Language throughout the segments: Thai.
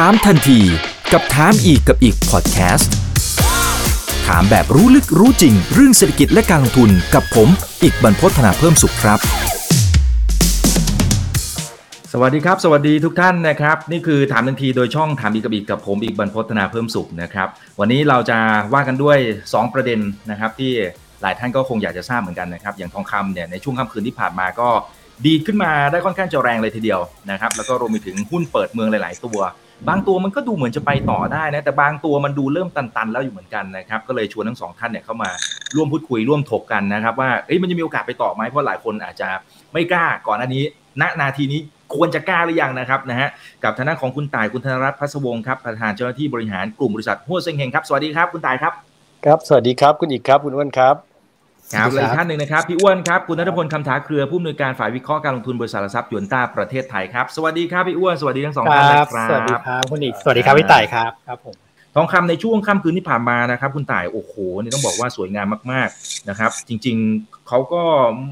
ถามทันทีกับถามอีกกับอีกพอดแคสต์ถามแบบรู้ลึกรู้จริง เรื่องเศรษฐกิจและการลงทุนกับผม อีกบรรพฒนาเพิ่มสุขครับ สวัสดีครับ สวัสดีทุกท่านนะครับ นี่คือถามทันทีโดยช่องถามอีกกับอีกกับผมอีกบรรพฒนาเพิ่มสุขนะครับ วันนี้เราจะว่ากันด้วย 2 ประเด็นนะครับ ที่หลายท่านก็คงอยากจะทราบเหมือนกันนะครับอย่างทองคำเนี่ยในช่วงค่ำคืนที่ผ่านมาก็ดีขึ้นมาได้ค่อนข้างจะแรงเลยทีเดียวนะครับแล้วก็รวมไปถึงหุ้นเปิดเมืองหลาย ๆ ตัว บางตัวมันก็ดูเหมือนจะไปต่อได้นะแต่บางตัวมันดูเริ่มตันๆ แล้วอยู่เหมือนกันนะครับก็เลยชวนทั้งสองท่านเนี่ยเข้ามาร่วมพูดคุยร่วมถกกันนะครับว่าเอ้ยมันจะมีโอกาสไปต่อไหมเพราะหลายคนอาจจะไม่กล้าก่อนอันนี้ ณนาทีนี้ควรจะกล้าหรือยังนะครับนะฮะกับทางด้านของคุณต่ายคุณธนรัตน์พัศวงศ์ครับประธานเจ้าหน้าที่บริหารกลุ่มบริษัทหัวเซ็งเฮงครับสวัสดีครับคุณต่ายครับครับ สวัสดีครับคุณอีกครับคุณอ้วนครับ ครับและอีกท่านหนึ่งนะครับพี่อ้วนครับคุณนัทพลคำถาเครือผู้อำนวยการฝ่ายวิเคราะห์การลงทุนบริษัทหลักทรัพย์ยวนต้าประเทศไทยครับสวัสดีครับพี่อ้วนสวัสดีทั้งสองท่านนะครับสวัสดีครับคุณอีกสวัสดีครับพี่ต่ายครับครับผมทองคำในช่วงค่ำคืนที่ผ่านมานะครับ คุณต่ายโอ้โหนี่ต้องบอกว่าสวยงามมากๆนะครับ จริงๆเขาก็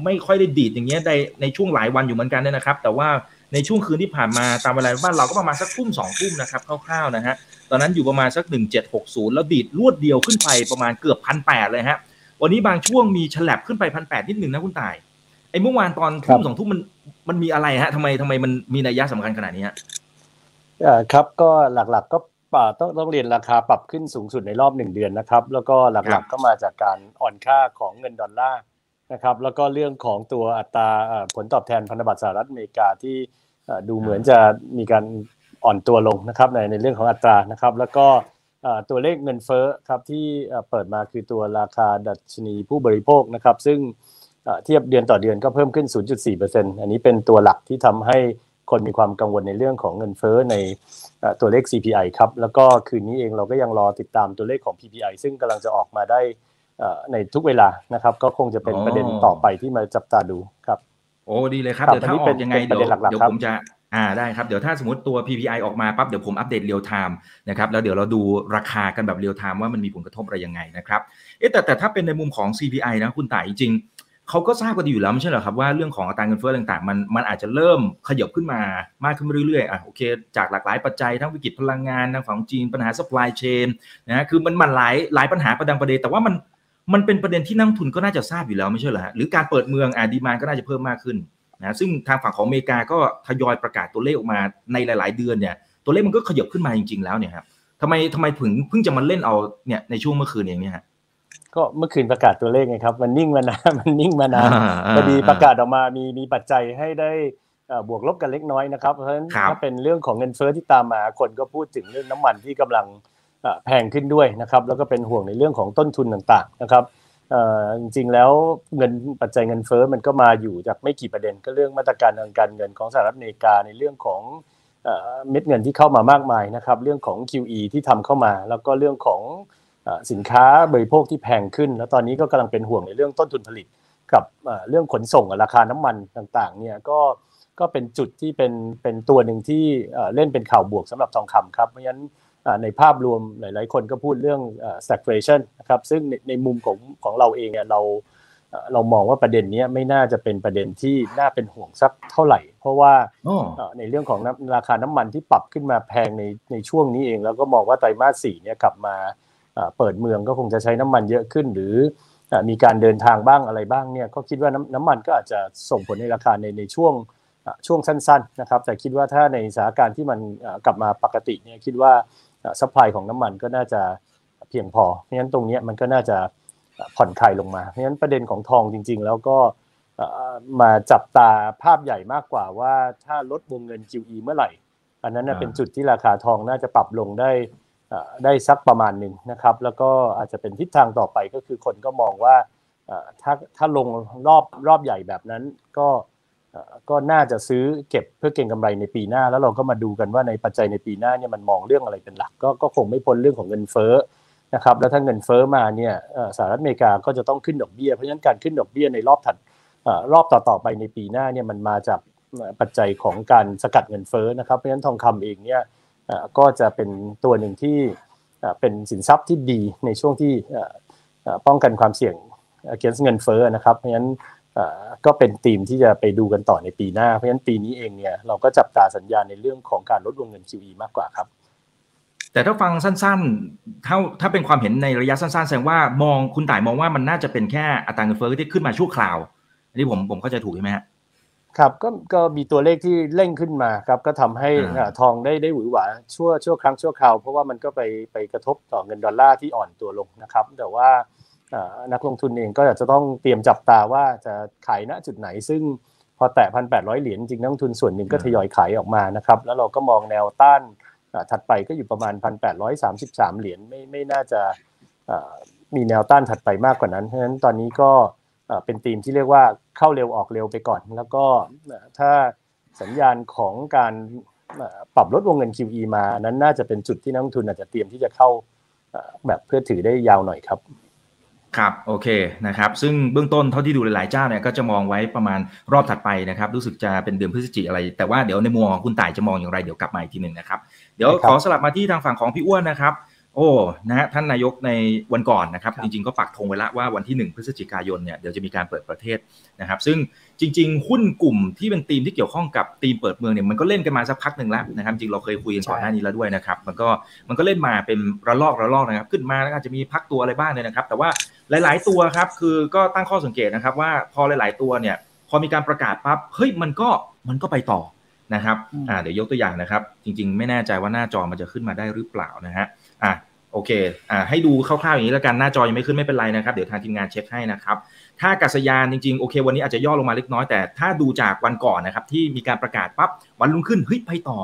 ไม่ค่อยได้ดีดอย่างเงี้ยในในช่วงหลายวันอยู่เหมือนกันเนี่ยนะครับ แต่ว่าในช่วงคืนที่ผ่านมาตามเวลาบ้านเราก็ประมาณสักทุ่มสองทุ่มนะครับคร่าวๆนะฮะตอนนั้นอยู่ประมาณสักหนึ่งเจ็ดหกศูนย์แล้วดีดรวดเดียวขึ้นไปประมาณเกือบพันแปดเลยฮะ วันนี้บางช่วงมีฉลับขึ้นไปพันแปดนิดหนึ่งนะคุณต่ายไอ้เมื่อวานตอนทุ่มสองทุ่มมันมันมีอะไรฮะทำไมทำไมมันมีนัยยะสำคัญขนาดนี้ฮะอ่าครับก็หลักๆก็ป่าต้องต้องเรียนราคาปรับขึ้นสูงสุดในรอบหนึ่งเดือนนะครับ แล้วก็หลักๆก็มาจากการอ่อนค่าของเงินดอลลาร์นะครับแล้วก็เรื่องของตัวอัตราผลตอบแทนพันธบัตรสหรัฐอเมริกาที่ดูเหมือนจะมีการอ่อนตัวลงนะครับในในเรื่องของอัตรานะครับ แล้วก็ ตัวเลขเงินเฟ้อครับที่เปิดมาคือตัวราคาดัชนีผู้บริโภคนะครับ ซึ่งเทียบเดือนต่อเดือนก็เพิ่มขึ้น 0.4%อันนี้เป็นตัวหลักที่ทำให้คนมีความกังวลในเรื่องของเงินเฟ้อในตัวเลข CPI ครับ แล้วก็คืนนี้เองเราก็ยังรอติดตามตัวเลขของ PPI ซึ่งกำลังจะออกมาได้ในทุกเวลานะครับ ก็คงจะเป็นประเด็นต่อไปที่มาจับตาดูครับ โอ้ดีเลยครับเดี๋ยวถ้าออกยังไงเดี๋ยวเดี๋ยวผมจะ อ่าได้ครับ เดี๋ยวถ้าสมมติตัว PPI ออกมาปั๊บเดี๋ยวผม update real time นะครับแล้วเดี๋ยวเราดูราคากันแบบ real time ว่ามันมีผลกระทบอะไรยังไงนะครับเอ๊แต่แต่ถ้าเป็นในมุมของ CPI นะคุณต่ายจริงเขาก็ทราบกันอยู่แล้วไม่ใช่เหรอครับว่าเรื่องของอัตราเงินเฟ้อต่างๆมันมันอาจจะเริ่มขยับขึ้นมามากขึ้นเรื่อยๆอะโอเค จากหลากหลายปัจจัยทั้งวิกฤตพลังงานทางฝั่งจีนปัญหา supply chain นะคือมันมันหลายหลายปัญหาประดังประเด็นแต่ว่ามันมันเป็นประเด็นที่นักลงทุนก็น่าจะทราบอยู่แล้วไม่ใช่เหรอฮะหรือการเปิดเมืองอะ demand ก็น่าจะเพิ่มมากขึ้น นะซึ่งทางฝั่งของอเมริกาก็ทยอยประกาศตัวเลขออกมาในหลาย ๆ เดือนเนี่ยตัวเลขมันก็ขยับขึ้นมาจริง ๆ แล้วเนี่ยครับทำไมทำไมถึงเพิ่งจะมาเล่นเอาเนี่ยในช่วงเมื่อคืนเองเนี่ยฮะก็เมื่อคืนประกาศตัวเลขไงครับ มันนิ่งมานานมันนิ่งมานานพอดีประกาศออกมามีมีปัจจัยให้ได้บวกลบกันเล็กน้อยนะครับเพราะฉะนั้นถ้าเป็นเรื่องของเงินเฟ้อที่ตามมาคนก็พูดถึงเรื่องน้ำมันที่กำลังแพงขึ้นด้วยนะครับ แล้วก็เป็นห่วงในเรื่องของต้นทุนต่างๆนะครับ จริงๆแล้วเงินปัจจัยเงินเฟ้อมันก็มาอยู่จากไม่กี่ประเด็นก็เรื่องมาตรการทางการเงินของสหรัฐอเมริกาในเรื่องของเม็ดเงินที่เข้ามามากมายนะครับเรื่องของ QE ที่ทำเข้ามา แล้วก็เรื่องของสินค้าบริโภคที่แพงขึ้น แล้วตอนนี้ก็กำลังเป็นห่วงในเรื่องต้นทุนผลิต กับเรื่องขนส่งราคาน้ำมันต่างๆเนี่ยก็ก็เป็นจุดที่เป็นเป็นตัวหนึ่งที่เล่นเป็นข่าวบวกสำหรับทองคำครับเพราะฉะนั้น ในภาพรวมหลาย ๆ คนก็พูดเรื่อง stagflation นะครับซึ่งในในมุมของของเราเองเนี่ยเราเรามองว่าประเด็นนี้ไม่น่าจะเป็นประเด็นที่น่าเป็นห่วงสักเท่าไหร่ เพราะว่าในเรื่องของราคาน้ำมันที่ปรับขึ้นมาแพงในในช่วงนี้เอง แล้วก็มองว่าไตรมาสสี่เนี่ยกลับมาเปิดเมืองก็คงจะใช้น้ำมันเยอะขึ้น หรือมีการเดินทางบ้างอะไรบ้างเนี่ยก็คิดว่าน้ำน้ำมันก็อาจจะส่งผลในราคาในในช่วงช่วงสั้น ๆ นะครับ แต่คิดว่าถ้าในสถานการณ์ที่มันกลับมาปกติเนี่ยคิดว่า supply ของน้ำมันก็น่าจะเพียงพอเพราะฉะนั้นตรงนี้มันก็น่าจะผ่อนคลายลงมา เพราะฉะนั้นประเด็นของทองจริง ๆ แล้วก็มาจับตาภาพใหญ่มากกว่าว่าถ้าลดวงเงิน QE เมื่อไหร่ อันนั้นเป็นจุดที่ราคาทองน่าจะปรับลงได้ได้สักประมาณหนึ่งนะครับ แล้วก็อาจจะเป็นทิศทางต่อไปก็คือคนก็มองว่าถ้าถ้าลงรอบรอบใหญ่แบบนั้นก็ ก็น่าจะซื้อเก็บเพื่อเก็งกำไรในปีหน้า แล้วเราก็มาดูกันว่าในปัจจัยในปีหน้าเนี่ยมันมองเรื่องอะไรเป็นหลัก ก็ก็คงไม่พ้นเรื่องของเงินเฟ้อนะครับแล้วถ้าเงินเฟ้อมาเนี่ยสหรัฐอเมริกาก็จะต้องขึ้นดอกเบี้ยเพราะฉะนั้นการขึ้นดอกเบี้ยในรอบถัดรอบต่อๆไปในปีหน้าเนี่ยมันมาจากปัจจัยของการสกัดเงินเฟ้อนะครับ เพราะฉะนั้นทองคำเองเนี่ยก็จะเป็นตัวหนึ่งที่เป็นสินทรัพย์ที่ดีในช่วงที่ป้องกันความเสี่ยง against เงินเฟ้อนะครับเพราะฉะนั้น ก็เป็นธีมที่จะไปดูกันต่อในปีหน้า เพราะฉะนั้นปีนี้เองเนี่ยเราก็จับตาสัญญาณในเรื่องของการลดวงเงิน QE มากกว่าครับ แต่ถ้าฟังสั้นๆ ถ้าถ้าเป็นความเห็นในระยะสั้นๆ แสดงว่ามองคุณต่ายมองว่ามันน่าจะเป็นแค่อัตราเงินเฟ้อที่ขึ้นมาชั่วคราว อันนี้ผมผมเข้าใจถูกใช่ไหมฮะครับก็ก็มีตัวเลขที่เร่งขึ้นมาครับก็ทำให้ทองได้ได้หวือหวาชั่วชั่วครั้งชั่วคราว เพราะว่ามันก็ไปไปกระทบต่อเงินดอลลาร์ที่อ่อนตัวลงนะครับ แต่ว่า นักลงทุนเองก็จะต้องเตรียมจับตาว่าจะขายณจุดไหน ซึ่งพอแตะพันแปดร้อยเหรียญจริงนักลงทุนส่วนหนึ่งก็ทยอยขายออกมานะครับ แล้วเราก็มองแนวต้านถัดไปก็อยู่ประมาณพันแปดร้อยสามสิบสามเหรียญไม่ไม่น่าจะมีแนวต้านถัดไปมากกว่านั้นเพราะฉะนั้นตอนนี้ก็เป็นธีมที่เรียกว่าเข้าเร็วออกเร็วไปก่อน แล้วก็ถ้าสัญญาณของการปรับลดวงเงิน QE มานั้นน่าจะเป็นจุดที่นักลงทุนอาจจะเตรียมที่จะเข้าแบบเพื่อถือได้ยาวหน่อยครับ ครับโอเคนะครับซึ่งเบื้องต้นเท่าที่ดูหลายๆเจ้าเนี่ยก็จะมองไว้ประมาณรอบถัดไปนะครับรู้สึกจะเป็นเดือนพฤศจิกอะไร แต่ว่าเดี๋ยวในมุมของคุณต่ายจะมองอย่างไรเดี๋ยวกลับมาอีกทีหนึ่งนะครับเดี๋ยวขอสลับมาที่ทางฝั่งของพี่อ้วนนะครับ โอ้นะฮะท่านนายกในวันก่อนนะครับ จริงๆก็ปักธงไว้แล้วว่าวันที่ 1 พฤศจิกายนเนี่ยเดี๋ยวจะมีการเปิดประเทศนะครับ ซึ่งจริง ๆ หุ้นกลุ่มที่เป็นธีมที่เกี่ยวข้องกับธีมเปิดเมืองเนี่ยมันก็เล่นกันมาสักพักหนึ่งแล้วนะครับ จริงเราเคยคุยกันก่อนหน้านี้แล้วด้วยนะครับ มันก็มันก็เล่นมาเป็นระลอกระลอกนะครับ ขึ้นมาแล้วอาจจะมีพักตัวอะไรบ้างเนี่ยนะครับ แต่ว่า หลาย ๆ ตัวครับคือก็ตั้งข้อสังเกตนะครับว่าพอหลาย ๆ ตัวเนี่ยพอมีการประกาศปั๊บเฮ้ยมันก็มันก็ไปต่อนะครับอ่าเดี๋ยวยกตัวอย่างนะครับ จริง ๆ ไม่แน่ใจว่าหน้าจอมันจะขึ้นมาได้หรือเปล่านะฮะอะโอเคอ่าให้ดูคร่าวๆอย่างนี้แล้วกันหน้าจอยังไม่ขึ้นไม่เป็นไรนะครับ เดี๋ยวทางทีมงานเช็คให้นะครับถ้ากัศยานจริงๆโอเค วันนี้อาจจะย่อลงมาเล็กน้อยแต่ถ้าดูจากวันก่อนนะครับที่มีการประกาศปั๊บวันรุ่งขึ้นเฮ้ยไปต่อ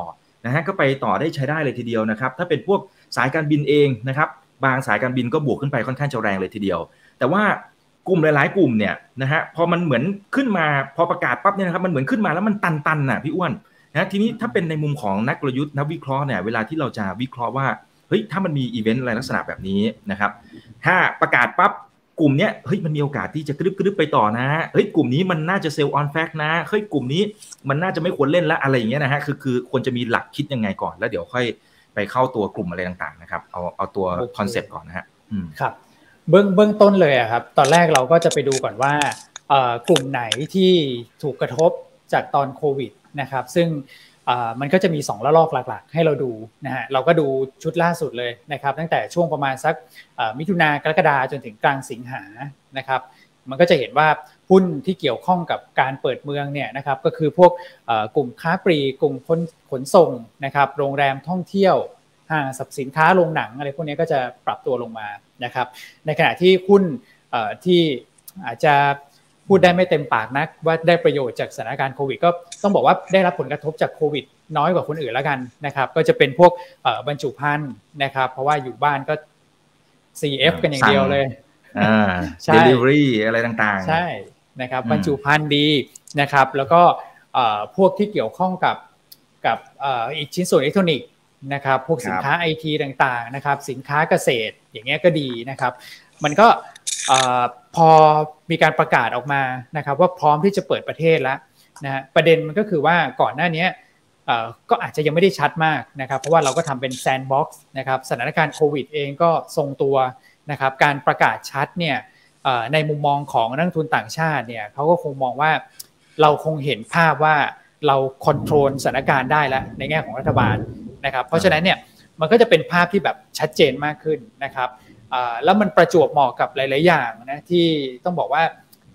นะฮะก็ไปต่อได้ใช้ได้เลยทีเดียวนะครับ ถ้าเป็นพวกสายการบินเองนะครับ บางสายการบินก็บวกขึ้นไปค่อนข้างจะแรงเลยทีเดียว แต่ว่ากลุ่มหลาย ๆ กลุ่มเนี่ยนะฮะพอมันเหมือนขึ้นมาพอประกาศปั๊บเนี่ยนะครับมันเหมือนขึ้นมาแล้วมันตันๆน่ะพี่อ้วนนะทีนี้ถ้าเป็นในมุมของนักกลยุทธ์นักวิเคราะห์เนี่ยเวลาที่เราจะวิเคราะห์ว่าเฮ้ยถ้ามันมีอีเวนต์อะไรลักษณะแบบนี้นะครับถ้าประกาศปั๊บกลุ่มเนี้ยเฮ้ยมันมีโอกาสที่จะกรึบกรึบไปต่อนะเฮ้ยกลุ่มนี้มันน่าจะ sell on fact นะเฮ้ยกลุ่มนี้มันน่าจะไม่ควรเล่นละอะไรอย่างเงี้ยนะฮะคือคือควรจะมีหลักคิดยังไงก่อนแล้วเดี๋ยวค่อย ไปเข้าตัวกลุ่มอะไรต่างๆนะครับ เอาเอาตัว concept ก่อนนะฮะครับ เบื้องเบื้องต้นเลยอะครับ ตอนแรกเราก็จะไปดูก่อนว่ากลุ่มไหนที่ถูกกระทบจากตอนโควิดนะครับ ซึ่งมันก็จะมี 2 ระลอกหลักๆ ให้เราดูนะฮะเราก็ดูชุดล่าสุดเลยนะครับ ตั้งแต่ช่วงประมาณสักมิถุนากรกฎาจนถึงกลางสิงหานะครับ มันก็จะเห็นว่า หุ้นที่เกี่ยวข้องกับการเปิดเมืองเนี่ยนะครับก็คือพวกกลุ่มค้าปลีกกลุ่มขนขนส่งนะครับโรงแรมท่องเที่ยวห้างสรรพสินค้าโรงหนังอะไรพวกนี้ก็จะปรับตัวลงมานะครับในขณะที่หุ้นที่อาจจะพูดได้ไม่เต็มปากนักว่าได้ประโยชน์จากสถานการณ์โควิดก็ต้องบอกว่าได้รับผลกระทบจากโควิดน้อยกว่าคนอื่นแล้วกันนะครับ ก็จะเป็นพวกบรรจุภัณฑ์นะครับ เพราะว่าอยู่บ้านก็ CF กันอย่างเดียวเลยอ่า delivery อะไรต่างๆ ใช่ นะครับบรรจุภัณฑ์ดีนะครับ แล้วก็พวกที่เกี่ยวข้องกับกับอีกชิ้นส่วนอิเล็กทรอนิกส์นะครับพวกสินค้าไอทีต่างๆนะครับสินค้าเกษตรอย่างเงี้ยก็ดีนะครับ มันก็พอมีการประกาศออกมานะครับ ว่าพร้อมที่จะเปิดประเทศแล้วนะประเด็นมันก็คือว่าก่อนหน้านี้ก็อาจจะยังไม่ได้ชัดมากนะครับ เพราะว่าเราก็ทำเป็นแซนด์บ็อกซ์นะครับสถานการณ์โควิดเองก็ทรงตัวนะครับ การประกาศชัดเนี่ย ในมุมมองของนักทุนต่างชาติเนี่ยเขาก็คงมองว่าเราคงเห็นภาพว่าเราคอนโทรลสถานการณ์ได้แล้วในแง่ของรัฐบาลนะครับ เพราะฉะนั้นเนี่ยมันก็จะเป็นภาพที่แบบชัดเจนมากขึ้นนะครับแล้วมันประจวบเหมาะกับหลาย ๆ อย่างนะที่ต้องบอกว่า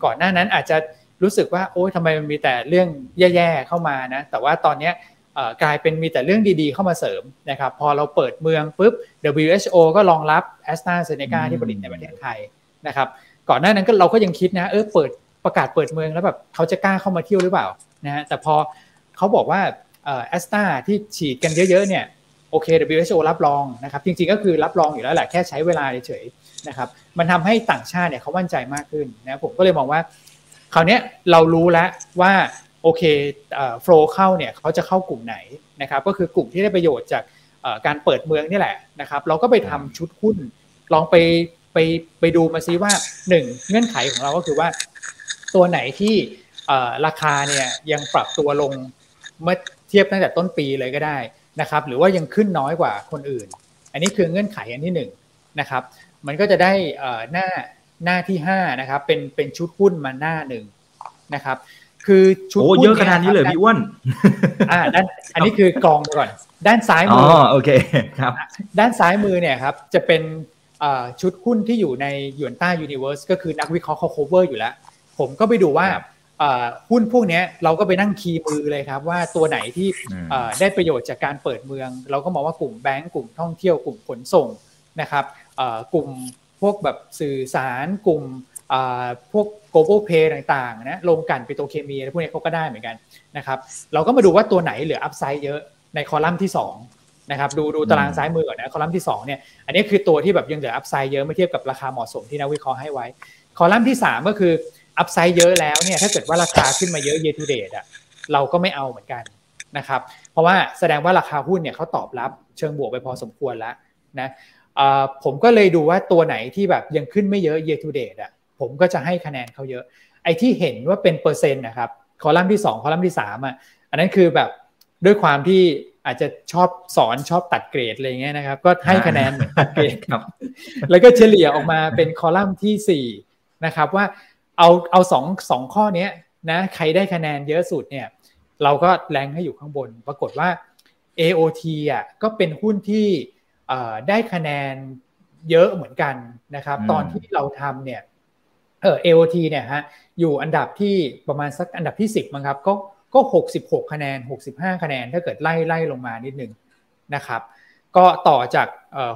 ก่อนหน้านั้นอาจจะรู้สึกว่าโอ้ยทำไมมันมีแต่เรื่องแย่ ๆ เข้ามานะแต่ว่าตอนนี้กลายเป็นมีแต่เรื่องดี ๆ เข้ามาเสริมนะครับพอเราเปิดเมืองปุ๊บ WHO ก็รองรับ a s t r a z เซ e c a ที่ผลิตในประเทศไทยนะครับ ก่อนหน้านั้นก็เราก็ยังคิดนะเออเปิดประกาศเปิดเมืองแล้วแบบเขาจะกล้าเข้ามาเที่ยวหรือเปล่านะฮะแต่พอเขาบอกว่าแอสตาที่ฉีดกันเยอะๆเนี่ยโอเค WHO รับรองนะครับจริงๆก็คือรับรองอยู่แล้วแหละแค่ใช้เวลาเฉยๆนะครับมันทำให้ต่างชาติเนี่ยเขามั่นใจมากขึ้นนะผมก็เลยมองว่าคราวนี้เรารู้แล้วว่าโอเคโฟล์เข้าเนี่ยเขาจะเข้ากลุ่มไหนนะครับก็คือกลุ่มที่ได้ประโยชน์จากการเปิดเมืองนี่แหละนะครับเราก็ไปทำชุดหุ้นลองไป ไปไปดูมาซิว่าหนึ่งเงื่อนไขของเราก็คือว่า ตัวไหนที่ราคาเนี่ยยังปรับตัวลงเมื่อเทียบตั้งแต่ต้นปีเลยก็ได้นะครับ หรือว่ายังขึ้นน้อยกว่าคนอื่น อันนี้คือเงื่อนไขอันที่1นนะครับ มันก็จะได้หน้าหน้าที่5นะครับ เป็นเป็นชุดหุ้นมาหน้าหนึ่งนะครับ คือชุดหุ้นเยอะขนาดนี้เลยพี่อ้วนอ่านั่นอันนี้คือกองก่อน ด้านซ้ายมืออ๋อโอเคครับ ด้านซ้ายมือเนี่ยครับจะเป็น ชุดหุ้นที่อยู่ในยวนต้ายูนิเวอร์สก็คือนักวิเคราะห์เขา cover อยู่แล้ว ผมก็ไปดูว่าหุ้นพวกนี้เราก็ไปนั่ง key มือเลยครับ ว่าตัวไหนที่ได้ประโยชน์จากการเปิดเมือง เราก็มองว่ากลุ่มแบงก์กลุ่มท่องเที่ยวกลุ่มขนส่งนะครับกลุ่มพวกแบบสื่อสารกลุ่มพวก global play ต่างๆนะโรงกลั่นปิโตรเคมีอะไรพวกนี้เขาก็ได้เหมือนกันนะครับเราก็มาดูว่าตัวไหนเหลือ upside เยอะในคอลัมน์ที่ 2 นะครับดูดูตารางซ้ายมือก่อนนะคอลัมน์ที่2เนี่ยอันนี้คือตัวที่แบบยังเหลือ upside เยอะเมื่อเทียบกับราคาเหมาะสมที่นักวิเคราะห์ให้ไว้ คอลัมน์ที่ 3 ก็คือ upside เยอะแล้วเนี่ยถ้าเกิดว่าราคาขึ้นมาเยอะ year to date อะเราก็ไม่เอาเหมือนกันนะครับเพราะว่าแสดงว่าราคาหุ้นเนี่ยเขาตอบรับเชิงบวกไปพอสมควรแล้วนะผมก็เลยดูว่าตัวไหนที่แบบยังขึ้นไม่เยอะ year to date อะผมก็จะให้คะแนนเขาเยอะ ไอ้ที่เห็นว่าเป็นเปอร์เซ็นต์นะครับคอลัมน์ที่ 2 คอลัมน์ที่3อะอันนั้นคือแบบด้วยความที่ อาจจะชอบสอนชอบตัดเกรดอะไรเงี้ยนะครับ ก็ให้คะแนนเหมือนตัดเกรดครับ แล้วก็เฉลี่ยออกมาเป็นคอลัมน์ที่4นะครับว่าเอาเอาสองสองข้อนี้นะใครได้คะแนนเยอะสุดเนี่ยเราก็แรงให้อยู่ข้างบน ปรากฏว่า AOT อะก็เป็นหุ้นที่ได้คะแนนเยอะเหมือนกันนะครับ ตอนที่เราทำเนี่ยเออ AOT เนี่ยฮะอยู่อันดับที่ประมาณสักอันดับที่ 10มั้งครับก็ ก็ 66 คะแนน 65 คะแนน ถ้าเกิดไล่ไล่ลงมานิดนึงนะครับ ก็ต่อจาก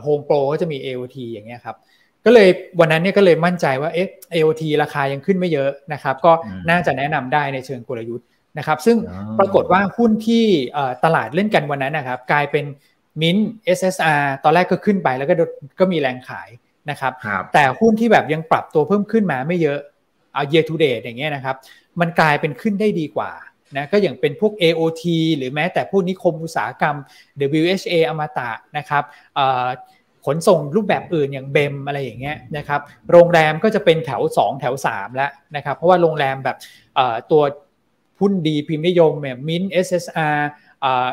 โฮมโปรก็จะมี AOT อย่างเงี้ยครับ ก็เลยวันนั้นเนี่ยก็เลยมั่นใจว่าเอ๊ะ AOT ราคายังขึ้นไม่เยอะนะครับ ก็น่าจะแนะนำได้ในเชิงกลยุทธ์นะครับ ซึ่งปรากฏว่าหุ้นที่ตลาดเล่นกันวันนั้นนะครับ กลายเป็นมิน SSR ตอนแรกก็ขึ้นไปแล้วก็ก็มีแรงขายนะครับแต่หุ้นที่แบบยังปรับตัวเพิ่มขึ้นมาไม่เยอะเอา year to date อย่างเงี้ยนะครับ มันกลายเป็นขึ้นได้ดีกว่า นะก็อย่างเป็นพวก AOT หรือแม้แต่พวกนิคมอุตสาหกรรม WHA อมตะนะครับขนส่งรูปแบบอื่นอย่าง BEM อะไรอย่างเงี้ยนะครับโรงแรมก็จะเป็นแถว 2 แถว 3 แล้วนะครับเพราะว่าโรงแรมแบบตัวหุ้นดีพิมพ์นิยมแบบ MINT SHR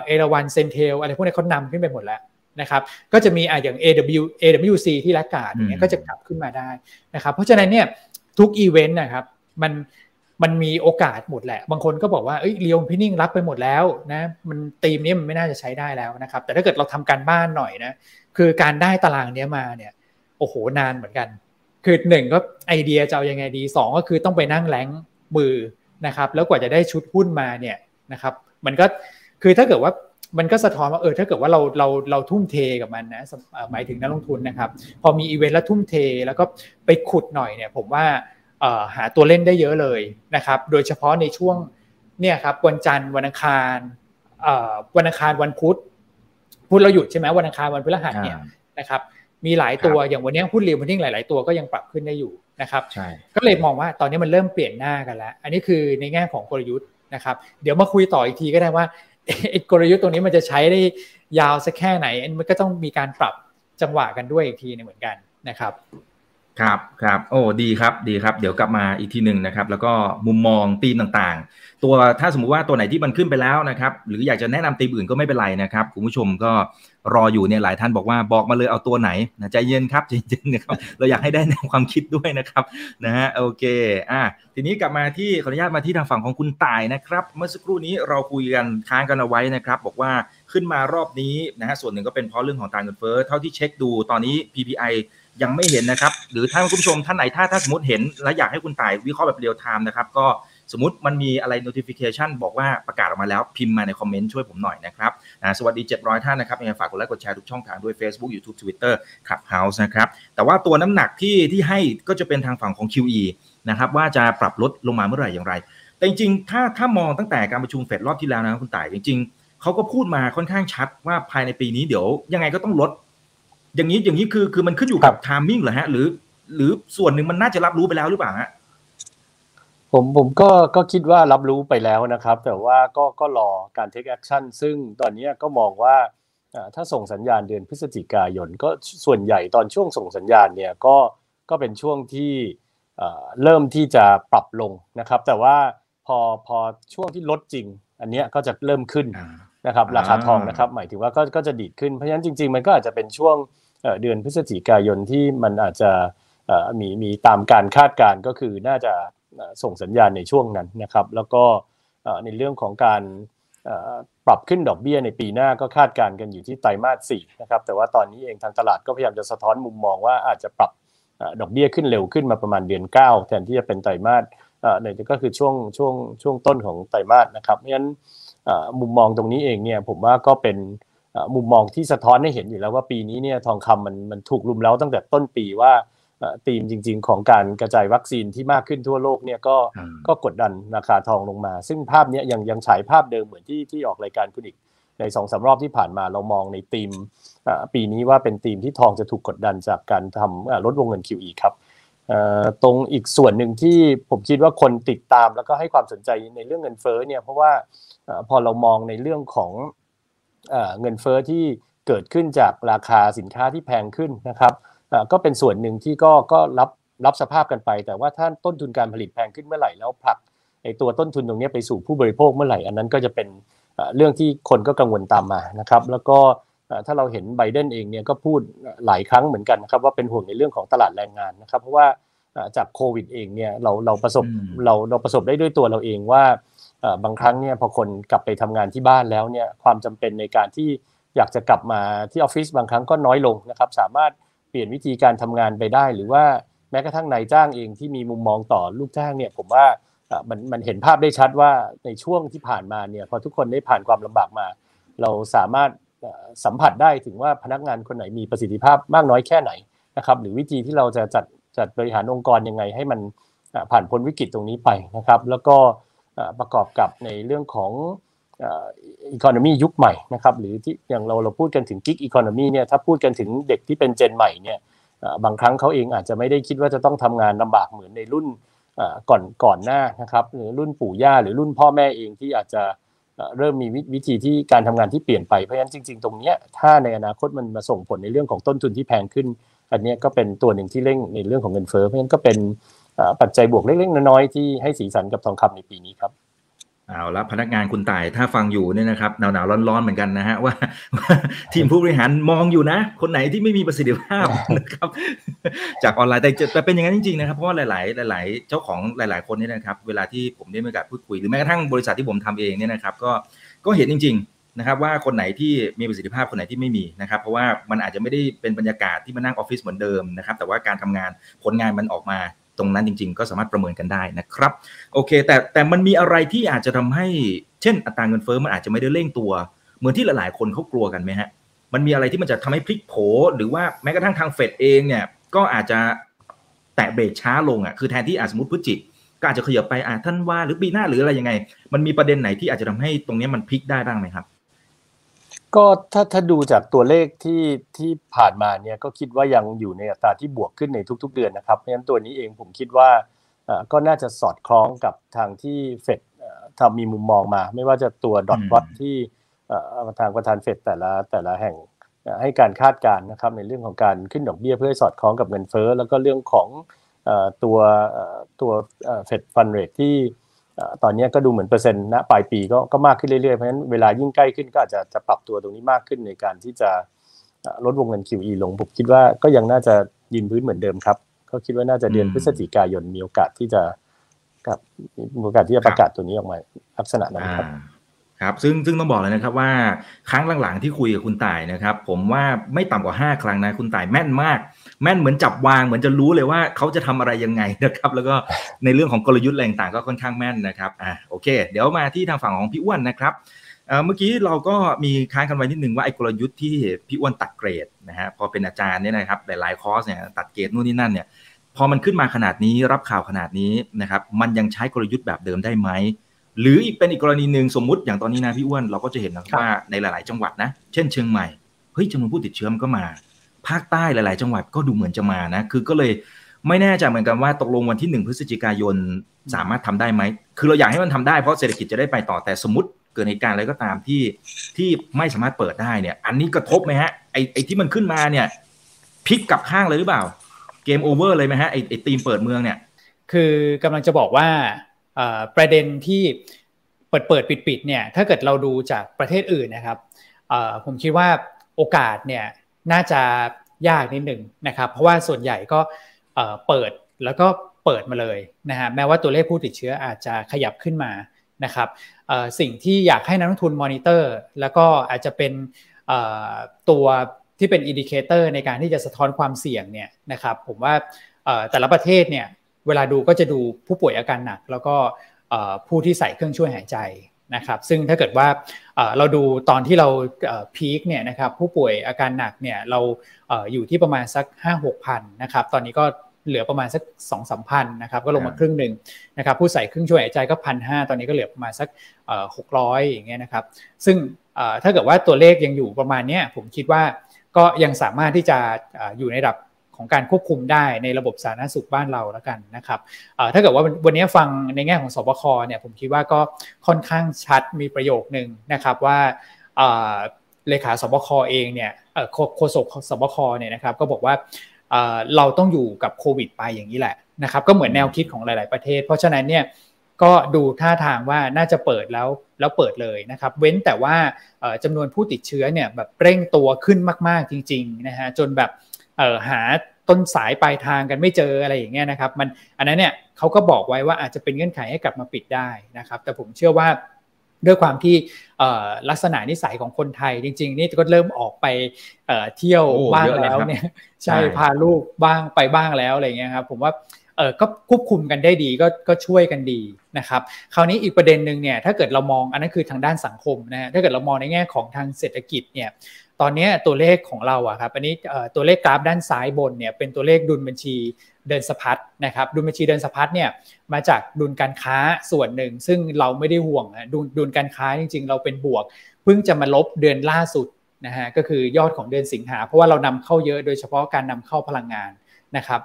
เอราวัณ CENTEL อะไรพวกนี้เขานำขึ้นไปหมดแล้วนะครับก็จะมีอ่อย่าง AW AWC ที่ laggard อย่างเงี้ยก็จะกลับขึ้นมาได้นะครับเพราะฉะนั้นเนี่ยทุกอีเวนต์นะครับมัน มันมีโอกาสหมดแหละ บางคนก็บอกว่าเอ้ยเรียวพินิ่งรับไปหมดแล้วนะ มันตีมนี้มันไม่น่าจะใช้ได้แล้วนะครับ แต่ถ้าเกิดเราทำการบ้านหน่อยนะ คือการได้ตารางนี้มาเนี่ย โอ้โห นานเหมือนกัน คือหนึ่งก็ไอเดียจะเอายังไงดีสองก็คือต้องไปนั่งแรงมือนะครับ แล้วกว่าจะได้ชุดหุ้นมาเนี่ยนะครับ มันก็ คือถ้าเกิดว่ามันก็สะท้อนว่าเออถ้าเกิดว่าเราเราเราทุ่มเทกับมันนะหมายถึงนักลงทุนนะครับ พอมีอีเวนต์แล้วทุ่มเทแล้วก็ไปขุดหน่อยเนี่ย ผมว่า หาตัวเล่นได้เยอะเลยนะครับ โดยเฉพาะในช่วงเนี่ยครับวันจันทร์วันอังคารวันอังคารวันพุธพุธเราหยุดใช่ไหมวันอังคารวันพฤหัสเนี่ยนะครับ มีหลายตัวอย่างวันนี้หุ้นเรียวมันทิ้งหลาย ๆ ตัวก็ยังปรับขึ้นได้อยู่นะครับก็เลยมองว่าตอนนี้มันเริ่มเปลี่ยนหน้ากันแล้ว อันนี้คือในแง่ของกลยุทธ์นะครับ เดี๋ยวมาคุยต่ออีกทีก็ได้ว่าไอ้กลยุทธ์ตรงนี้มันจะใช้ได้ยาวสักแค่ไหนมันก็ต้องมีการปรับจังหวะกันด้วยอีกทีนึงเหมือนกันนะครับ ครับครับโอ้ดีครับดีครับ เดี๋ยวกลับมาอีกทีหนึ่งนะครับ แล้วก็มุมมองตีมต่างๆ ตัวถ้าสมมุติว่าตัวไหนที่มันขึ้นไปแล้วนะครับ หรืออยากจะแนะนำตีมอื่นก็ไม่เป็นไรนะครับคุณผู้ชมก็รออยู่เนี่ยหลายท่านบอกว่าบอกมาเลยเอาตัวไหนนะใจเย็นครับจริงๆนะครับเราอยากให้ได้แนวความคิดด้วยนะครับนะฮะโอเคอะทีนี้กลับมาที่ขออนุญาตมาที่ทางฝั่งของคุณต่ายนะครับ เมื่อสักครู่นี้เราคุยกันค้างกันเอาไว้นะครับ บอกว่าขึ้นมารอบนี้นะฮะส่วนหนึ่งก็เป็นเพราะเรื่องของทางเงินเฟ้อเท่าที่เช็คดูตอนนี้ PPI ยังไม่เห็นนะครับ หรือท่านผู้ชมท่านไหนถ้าถ้าสมมติเห็น และอยากให้คุณต่ายวิเคราะห์แบบ real time นะครับก็สมมติมันมีอะไร notification บอกว่าประกาศออกมาแล้วพิมพ์มาในคอมเมนต์ช่วยผมหน่อยนะครับสวัสดี 700 ท่านนะครับยังไงฝากกดไลค์กดแชร์ทุกช่องทางด้วย Facebook YouTube Twitter Clubhouse นะครับแต่ว่าตัวน้ำหนักที่ที่ให้ก็จะเป็นทางฝั่งของ QE นะครับว่าจะปรับลดลงมาเมื่อไหร่อย่างไร แต่จริงๆถ้าถ้ามองตั้งแต่การประชุมเฟดรอบที่แล้วนะคุณต่ายจริง ๆเขาก็พูดมาค่อนข้างชัดว่าภายในปีนี้เดี๋ยว ยังไงก็ต้องลด อย่างนี้อย่างนี้คือคือมันขึ้นอยู่กับ timingเหรอฮะ หรือ หรือส่วนหนึ่งมันน่าจะรับรู้ไปแล้วหรือเปล่าฮะผมผมก็ก็คิดว่ารับรู้ไปแล้วนะครับ แต่ว่าก็ก็รอการ take action ซึ่งตอนนี้ก็มองว่าถ้าส่งสัญญาณเดือนพฤศจิกายน ก็ส่วนใหญ่ตอนช่วงส่งสัญญาณเนี่ยก็ก็เป็นช่วงที่เริ่มที่จะปรับลงนะครับ แต่ว่าพอพอช่วงที่ลดจริง อันนี้ก็จะเริ่มขึ้นนะครับ ราคาทองนะครับ หมายถึงว่าก็ก็จะดีดขึ้นเพราะฉะนั้นจริง ๆ มันก็อาจจะเป็นช่วง เดือนพฤศจิกายนที่มันอาจจะมีมีตามการคาดการก็คือน่าจะส่งสัญญาณในช่วงนั้นนะครับ แล้วก็ในเรื่องของการปรับขึ้นดอกเบี้ยในปีหน้าก็คาดการณ์กันอยู่ที่ไตรมาสสี่นะครับแต่ว่าตอนนี้เองทางตลาดก็พยายามจะสะท้อนมุมมองว่าอาจจะปรับดอกเบี้ยขึ้นเร็วขึ้นมาประมาณเดือน 9 แทนที่จะเป็นไตรมาสเนี่ยก็คือช่วงช่วงช่วงต้นของไตรมาสนะครับเพราะฉะนั้นมุมมองตรงนี้เองเนี่ยผมว่าก็เป็น มุมมองที่สะท้อนให้เห็นอยู่แล้วว่าปีนี้เนี่ยทองคำมันมันถูกลุมเล้าตั้งแต่ต้นปีว่าธีมจริง ๆ ของการกระจายวัคซีนที่มากขึ้นทั่วโลกเนี่ยก็ก็กดดันราคาทองลงมา ซึ่งภาพนี้ยังยังฉายภาพเดิมเหมือนที่ที่ออกรายการคุณอีกในสองสารอบที่ผ่านมาเรามองในธีมปีนี้ว่าเป็นธีมที่ทองจะถูกกดดันจากการทำลดวงเงิน QE ครับตรงอีกส่วนหนึ่งที่ผมคิดว่าคนติดตามแล้วก็ให้ความสนใจในเรื่องเงินเฟ้อเนี่ยเพราะว่าพอเรามองในเรื่องของ เงินเฟ้อที่เกิดขึ้นจากราคาสินค้าที่แพงขึ้นนะครับก็เป็นส่วนหนึ่งที่ก็ก็รับรับสภาพกันไป แต่ว่าถ้าต้นทุนการผลิตแพงขึ้นเมื่อไหร่แล้วผลักไอตัวต้นทุนตรงนี้ไปสู่ผู้บริโภคเมื่อไหร่อันนั้นก็จะเป็นเรื่องที่คนก็กังวลตามมานะครับ แล้วก็ถ้าเราเห็นไบเดนเองเนี่ยก็พูดหลายครั้งเหมือนกันนะครับว่าเป็นห่วงในเรื่องของตลาดแรงงานนะครับ เพราะว่าจากโควิดเองเนี่ยเราเราประสบเราเราประสบได้ด้วยตัวเราเองว่า บางครั้งเนี่ยพอคนกลับไปทำงานที่บ้านแล้วเนี่ยความจำเป็นในการที่อยากจะกลับมาที่ออฟฟิศบางครั้งก็น้อยลงนะครับ สามารถเปลี่ยนวิธีการทำงานไปได้ หรือว่าแม้กระทั่งนายจ้างเองที่มีมุมมองต่อลูกจ้างเนี่ยผมว่ามันมันเห็นภาพได้ชัดว่าในช่วงที่ผ่านมาเนี่ยพอทุกคนได้ผ่านความลำบากมา เราสามารถสัมผัสได้ถึงว่าพนักงานคนไหนมีประสิทธิภาพมากน้อยแค่ไหนนะครับหรือวิธีที่เราจะจัดจัดบริหารองค์กรยังไงให้มันผ่านพ้นวิกฤตตรงนี้ไปนะครับ แล้วก็ ประกอบกับในเรื่องของอีโคโนมียุคใหม่นะครับหรือที่อย่างเราเราพูดกันถึงกิ๊กอีโคโนมีเนี่ยถ้าพูดกันถึงเด็กที่เป็นเจนใหม่เนี่ยบางครั้งเขาเองอาจจะไม่ได้คิดว่าจะต้องทำงานลำบากเหมือนในรุ่นก่อนก่อนหน้านะครับหรือรุ่นปู่ย่าหรือรุ่นพ่อแม่เองที่อาจจะเริ่มมีวิธีที่การทำงานที่เปลี่ยนไปเพราะฉะนั้นจริง ๆ ตรงนี้ถ้าในอนาคตมันมาส่งผลในเรื่องของต้นทุนที่แพงขึ้น อันนี้ก็เป็นตัวหนึ่งที่เร่งในเรื่องของเงินเฟ้อเพราะฉะนั้นก็เป็น ปัจจัยบวกเล็กๆน้อยๆที่ให้สีสันกับทองคำในปีนี้ครับเอาละพนักงานคุณต่ายถ้าฟังอยู่เนี่ยนะครับหนาวๆร้อนๆเหมือนกันนะฮะว่า ทีมผู้บริหารมองอยู่นะ คนไหนที่ไม่มีประสิทธิภาพนะครับ จากออนไลน์แต่แต่เป็นอย่างนั้นจริงๆนะครับเพราะว่าหลาย ๆ หลาย ๆ เจ้าของหลาย ๆ คนเนี่ยนะครับ เวลาที่ผมได้มีโอกาสพูดคุยหรือแม้กระทั่งบริษัทที่ผมทำเองเนี่ยนะครับ ก็ก็เห็นจริง ๆ นะครับ ว่าคนไหนที่มีประสิทธิภาพคนไหนที่ไม่มีนะครับ เพราะว่ามันอาจจะไม่ได้เป็นบรรยากาศที่มานั่งออฟฟิศเหมือนเดิมนะครับ แต่ว่าการทำงานผลงานมันออกมา ตรงนั้นจริง ๆ ก็สามารถประเมินกันได้นะครับโอเค แต่แต่มันมีอะไรที่อาจจะทำให้ เช่น อัตราเงินเฟ้อมันอาจจะไม่ได้เร่งตัว เหมือนที่หลายๆ คนเขากลัวกันไหมฮะมันมีอะไรที่มันจะทำให้พลิกโผหรือว่าแม้กระทั่งทางเฟดเองเนี่ยก็อาจจะแตะเบรกช้าลงอะคือแทนที่อาจสมมติพฤศจิก็อาจจะขยับไปอ่าท่านว่าหรือปีหน้าหรืออะไรยังไง มันมีประเด็นไหนที่อาจจะทำให้ตรงนี้มันพลิกได้บ้างไหมครับ ก็ถ้าถ้าดูจากตัวเลขที่ที่ผ่านมาเนี่ยก็คิดว่ายังอยู่ในอัตราที่บวกขึ้นในทุก ๆ เดือนนะครับเพราะฉะนั้นตัวนี้เองผมคิดว่าก็น่าจะสอดคล้องกับทางที่เฟดทำมีมุมมองมา ไม่ว่าจะตัวดอทวอตที่ทางประธานเฟดแต่ละแต่ละแห่งให้การคาดการณ์นะครับในเรื่องของการขึ้นดอกเบี้ยเพื่อให้สอดคล้องกับเงินเฟ้อแล้วก็เรื่องของตัวตัวเฟดฟันเรทที่ ตอนนี้ก็ดูเหมือนเปอร์เซ็นต์ณปลายปีก็ก็มากขึ้นเรื่อยๆ เพราะฉะนั้นเวลายิ่งใกล้ขึ้นก็อาจจะจะปรับตัวตรงนี้มากขึ้นในการที่จะลดวงเงิน QE ลงผมคิดว่าก็ยังน่าจะยืนพื้นเหมือนเดิมครับก็คิดว่าน่าจะเดือนพฤศจิกายนมีโอกาสที่จะกับมีโอกาสที่จะประกาศตัวนี้ออกมาลักษณะนั้นครับครับซึ่งซึ่งต้องบอกเลยนะครับว่าครั้งหลังๆที่คุยกับคุณต่ายนะครับ ผมว่าไม่ต่ำกว่า 5 ครั้งนะคุณต่ายแม่นมาก แม่นเหมือนจับวางเหมือนจะรู้เลยว่าเขาจะทำอะไรยังไงนะครับ แล้วก็ในเรื่องของกลยุทธ์แรต่างก็ค่อนข้างแม่นนะครับอ่าโอเค เดี๋ยวมาที่ทางฝั่งของพี่อ้วนนะครับเมื่อกี้เราก็มีค้างกันไว้นิดนึงว่าไอ้กลยุทธ์ที่พี่อ้วนตัดเกรดนะฮะพอเป็นอาจารย์เนี่ยนะครับหลายๆคอร์สเนี่ยตัดเกรดนู่นนี่นั่นเนี่ยพอมันขึ้นมาขนาดนี้รับข่าวขนาดนี้นะครับมันยังใช้กลยุทธ์แบบเดิมได้ไหมหรืออีกเป็นอีกกรณีหนึ่งสมมุติอย่างตอนนี้นะพี่อ้วนเราก็จะเห็นนะว่าในหลาย ๆ จังหวัดนะ เช่นเชียงใหม่เฮ้ยจำนวนผู้ติดเชื้อมันก็มา ภาคใต้หลาย ๆ จังหวัดก็ดูเหมือนจะมานะ คือก็เลยไม่แน่ใจเหมือนกันว่าตกลงวันที่หนึ่งพฤศจิกายนสามารถทำได้ไหม คือเราอยากให้มันทำได้เพราะเศรษฐกิจจะได้ไปต่อแต่สมมติเกิดเหตุการณ์อะไรก็ตามที่ที่ไม่สามารถเปิดได้เนี่ย อันนี้กระทบไหมฮะไอไอที่มันขึ้นมาเนี่ยพลิกกลับข้างเลยหรือเปล่า เกมโอเวอร์เลยไหมฮะไอไอทีมเปิดเมืองเนี่ยคือกำลังจะบอกว่าประเด็นที่เปิดเปิดปิดปิดเนี่ยถ้าเกิดเราดูจากประเทศอื่นนะครับผมคิดว่าโอกาสเนี่ย น่าจะยากนิดหนึ่งนะครับ เพราะว่าส่วนใหญ่ก็เปิดแล้วก็เปิดมาเลยนะฮะแม้ว่าตัวเลขผู้ติดเชื้ออาจจะขยับขึ้นมานะครับสิ่งที่อยากให้นักลงทุนมอนิเตอร์ แล้วก็อาจจะเป็นตัวที่เป็น indicator ในการที่จะสะท้อนความเสี่ยงเนี่ยนะครับผมว่าแต่ละประเทศเนี่ยเวลาดูก็จะดูผู้ป่วยอาการหนัก แล้วก็ผู้ที่ใส่เครื่องช่วยหายใจ นะครับซึ่งถ้าเกิดว่าเราดูตอนที่เราพีคเนี่ยนะครับผู้ป่วยอาการหนักเนี่ยเราอยู่ที่ประมาณสัก 5 6พันนะครับตอนนี้ก็เหลือประมาณสัก2องสามพันนะครับก็ลงมาครึ่งหนึ่งนะครับผู้ใส่เครื่องช่วยหายใจก็พันห้าตอนนี้ก็เหลือประมาณสักหกร้อยอย่างเงี้ยนะครับซึ่งถ้าเกิดว่าตัวเลขยังอยู่ประมาณนี้ผมคิดว่าก็ยังสามารถที่จะอยู่ในระดับ ของการควบคุมได้ในระบบสาธารณสุขบ้านเราแล้วกันนะครับถ้าเกิดว่าวันนี้ฟังในแง่ของสบคเนี่ยผมคิดว่าก็ค่อนข้างชัดมีประโยคหนึ่งนะครับว่าเลขาสบคเองเนี่ยโฆษกสบคเนี่ยนะครับก็บอกว่าเราต้องอยู่กับโควิดไปอย่างนี้แหละนะครับก็เหมือนแนวคิดของหลาย ๆประเทศ เพราะฉะนั้นเนี่ยก็ดูท่าทางว่าน่าจะเปิดแล้วแล้วเปิดเลยนะครับ เว้นแต่ว่าจำนวนผู้ติดเชื้อเนี่ยแบบเร่งตัวขึ้นมาก ๆ จริง ๆ นะฮะจนแบบ หาต้นสายปลายทางกันไม่เจออะไรอย่างเงี้ยนะครับ มันอันนั้นเนี่ยเขาก็บอกไว้ว่าอาจจะเป็นเงื่อนไขให้กลับมาปิดได้นะครับ แต่ผมเชื่อว่าด้วยความที่ลักษณะนิสัยของคนไทยจริง ๆ นี่ก็เริ่มออกไปเที่ยวบ้างแล้วเนี่ยใช่พาลูกบ้างไปบ้างแล้วอะไรเงี้ยครับผมว่าเออก็ควบคุมกันได้ดีก็ก็ช่วยกันดีนะครับ คราวนี้อีกประเด็นหนึ่งเนี่ยถ้าเกิดเรามองอันนั้นคือทางด้านสังคมนะฮะถ้าเกิดเรามองในแง่ของทางเศรษฐกิจเนี่ย ตอนนี้ตัวเลขของเราอะครับอันนี้ตัวเลขกราฟด้านซ้ายบนเนี่ยเป็นตัวเลขดุลบัญชีเดินสะพัดนะครับดุลบัญชีเดินสะพัดเนี่ยมาจากดุลการค้าส่วนหนึ่ง ซึ่งเราไม่ได้ห่วงดุลดุลการค้าจริง ๆ เราเป็นบวก เพิ่งจะมาลบเดือนล่าสุดนะฮะก็คือยอดของเดือนสิงหา เพราะว่าเรานำเข้าเยอะโดยเฉพาะการนำเข้าพลังงานนะครับ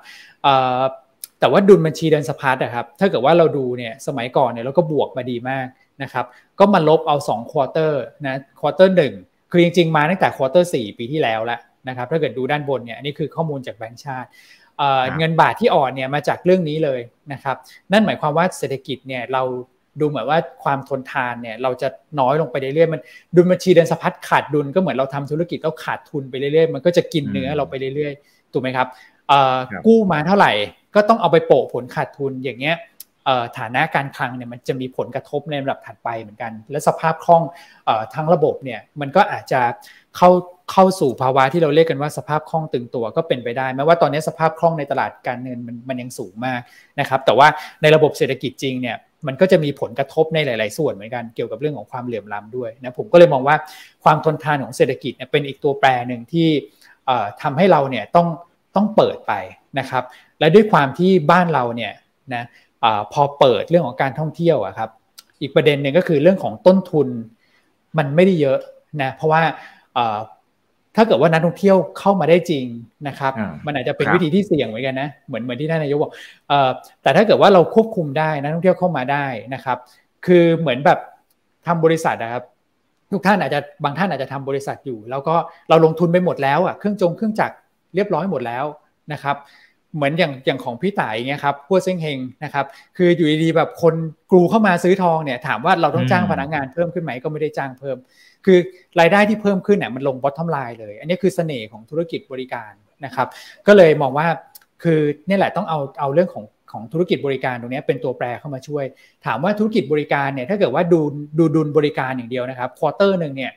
แต่ว่าดุลบัญชีเดินสะพัดอะครับถ้าเกิดว่าเราดูเนี่ยสมัยก่อนเนี่ยเราก็บวกมาดีมากนะครับก็มาลบเอา2 quarter นะ quarter หนึ่ง คือจริงๆ มาตั้งแต่ quarter สี่ปีที่แล้วแล้วนะครับถ้าเกิดดูด้านบนเนี่ยนี่คือข้อมูลจากแบงก์ชาติเงินบาทที่อ่อนเนี่ยมาจากเรื่องนี้เลยนะครับนั่นหมายความว่าเศรษฐกิจเนี่ยเราดูเหมือนว่าความทนทานเนี่ยเราจะน้อยลงไปเรื่อยๆมันดุลบัญชีเดินสะพัดขาดดุลก็เหมือนเราทำธุรกิจแล้วขาดทุนไปเรื่อยๆ มันก็จะกินเนื้อเราไปเรื่อยๆถูกไหมครับกู้มาเท่าไหร่ก็ต้องเอาไปโปะผลขาดทุนอย่างเงี้ย ฐานะการคลังเนี่ยมันจะมีผลกระทบในระดับถัดไปเหมือนกัน และสภาพคล่องทั้งระบบเนี่ยมันก็อาจจะเข้าเข้าสู่ภาวะที่เราเรียกกันว่าสภาพคล่องตึงตัวก็เป็นไปได้แม้ว่าตอนนี้สภาพคล่องในตลาดการเงินมันมันยังสูงมากนะครับแต่ว่าในระบบเศรษฐกิจจริงเนี่ยมันก็จะมีผลกระทบในหลาย ๆ ส่วนเหมือนกันเกี่ยวกับเรื่องของความเหลื่อมล้ำด้วยนะผมก็เลยมองว่าความทนทานของเศรษฐกิจเนี่ยเป็นอีกตัวแปรหนึ่งที่ทำให้เราเนี่ยต้องต้องเปิดไปนะครับ และด้วยความที่บ้านเราเนี่ยนะ อพอเปิดเรื่องของการท่องเที่ยวอะครับ อีกประเด็นหนึ่งก็คือเรื่องของต้นทุนมันไม่ได้เยอะนะเพราะว่าถ้าเกิดว่านักท่องเที่ยวเข้ามาได้จริงนะครับ มันอาจจะเป็นวิธีที่เสี่ยงเหมือนกันนะเหมือนเหมือนที่ท่านนายกบอกแต่ถ้าเกิดว่าเราควบคุมได้นักท่องเที่ยวเข้ามาได้นะครับ คือเหมือนแบบทำบริษัทนะครับ ทุกท่านอาจจะบางท่านอาจจะทำบริษัทอยู่ แล้วก็เราลงทุนไปหมดแล้วอะเครื่องจงเครื่องจักรเรียบร้อยหมดแล้วนะครับ เหมือนอย่างอย่างของพี่ต่ายเงี้ยครับพวกเซ้งเฮงนะครับ คืออยู่ดีๆแบบคนกรูเข้ามาซื้อทองเนี่ย ถามว่าเราต้องจ้างพนักงานเพิ่มขึ้นไหมก็ไม่ได้จ้างเพิ่ม คือรายได้ที่เพิ่มขึ้นเนี่ยมันลงบอททอมไลน์เลย อันนี้คือเสน่ห์ของธุรกิจบริการนะครับ ก็เลยมองว่าคือนี่แหละต้องเอาเอาเรื่องของของธุรกิจบริการตรงนี้เป็นตัวแปรเข้ามาช่วย ถามว่าธุรกิจบริการเนี่ยถ้าเกิดว่าดูดูดุลบริการอย่างเดียวนะครับควอเตอร์หนึ่งเนี่ย